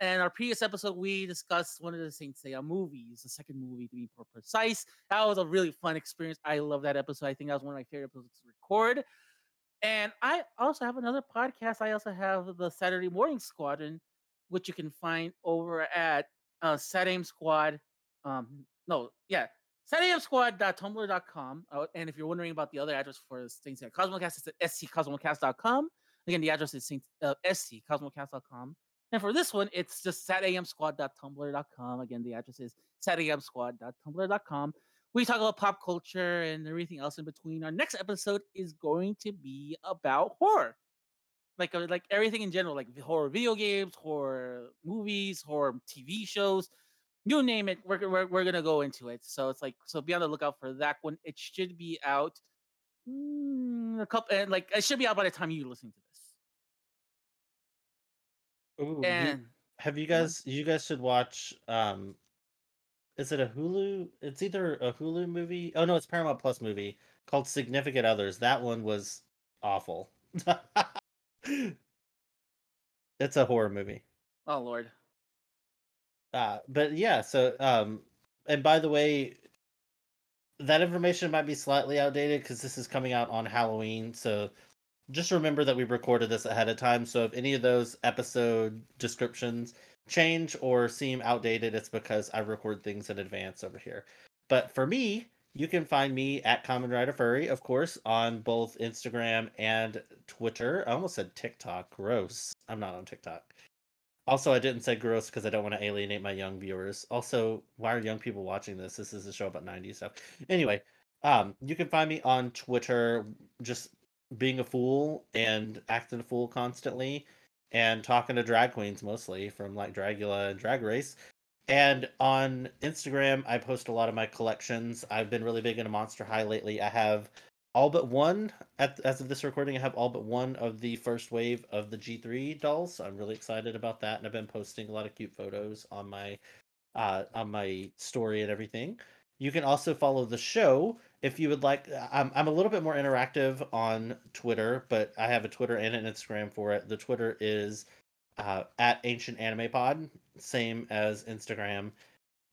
And our previous episode, we discussed one of the Saint Seiya movies, the second movie to be more precise. That was a really fun experience. I love that episode. I think that was one of my favorite episodes to record. And I also have another podcast. I also have the Saturday Morning Squadron, which you can find over at uh, Saturday Squad. Um, no, yeah, SaturdaySquad.tumblr.com. Uh, and if you're wondering about the other address for Saints Seiya Cosmocast, it's at scosmocast.com. Again, the address is Saint, uh, scosmocast.com. And for this one, it's just satamsquad.tumblr.com. Again, the address is satamsquad.tumblr.com. We talk about pop culture and everything else in between. Our next episode is going to be about horror, like uh, like everything in general, like horror video games, horror movies, horror TV shows, you name it. We're we're, we're gonna go into it. So it's like so be on the lookout for that one. It should be out mm, a couple, and like it should be out by the time you listen to this. Ooh, you- have you guys? You guys should watch. Um, is it a Hulu? It's either a Hulu movie. Oh no, it's Paramount Plus movie called Significant Others. That one was awful. it's a horror movie. oh lord, Uh, but yeah, so um, and by the way, that information might be slightly outdated because this is coming out on Halloween. So just remember that we recorded this ahead of time. So if any of those episode descriptions change or seem outdated, it's because I record things in advance over here. But for me, you can find me at Common Rider Furry, of course, on both Instagram and Twitter. I almost said TikTok. Gross. I'm not on TikTok. Also, I didn't say gross because I don't want to alienate my young viewers. Also, why are young people watching this? This is a show about 90s stuff. Anyway, um, you can find me on Twitter just being a fool and acting a fool constantly and talking to drag queens mostly from like Dragula and Drag Race. And on Instagram, I post a lot of my collections. I've been really big into Monster High lately. I have all but one at as of this recording. I have all but one of the first wave of the G3 dolls. So I'm really excited about that, and I've been posting a lot of cute photos on my uh, on my story and everything. You can also follow the show if you would like. I'm I'm a little bit more interactive on Twitter, but I have a Twitter and an Instagram for it. The Twitter is uh, at Ancient Anime Pod, same as Instagram.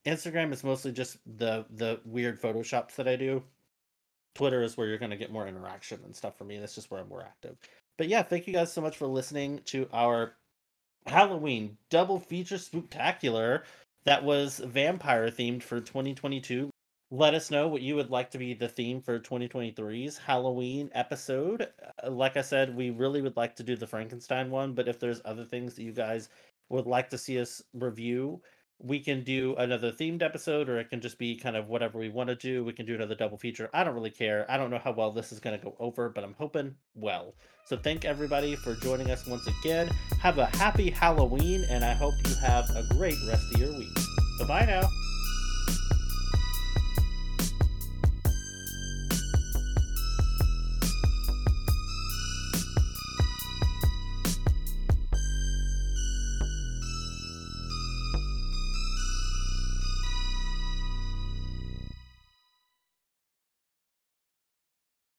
Instagram is mostly just the the weird photoshops that I do. Twitter is where you're going to get more interaction and stuff for me. That's just where I'm more active. But yeah, thank you guys so much for listening to our Halloween double feature spooktacular that was vampire themed for 2022. Let us know what you would like to be the theme for 2023's Halloween episode. Uh, Like I said, we really would like to do the Frankenstein one, but if there's other things that you guys would like to see us review, we can do another themed episode or it can just be kind of whatever we want to do. We can do another double feature. I don't really care. I don't know how well this is going to go over, but I'm hoping well. So thank everybody for joining us once again. Have a happy Halloween and I hope you have a great rest of your week. Bye bye now.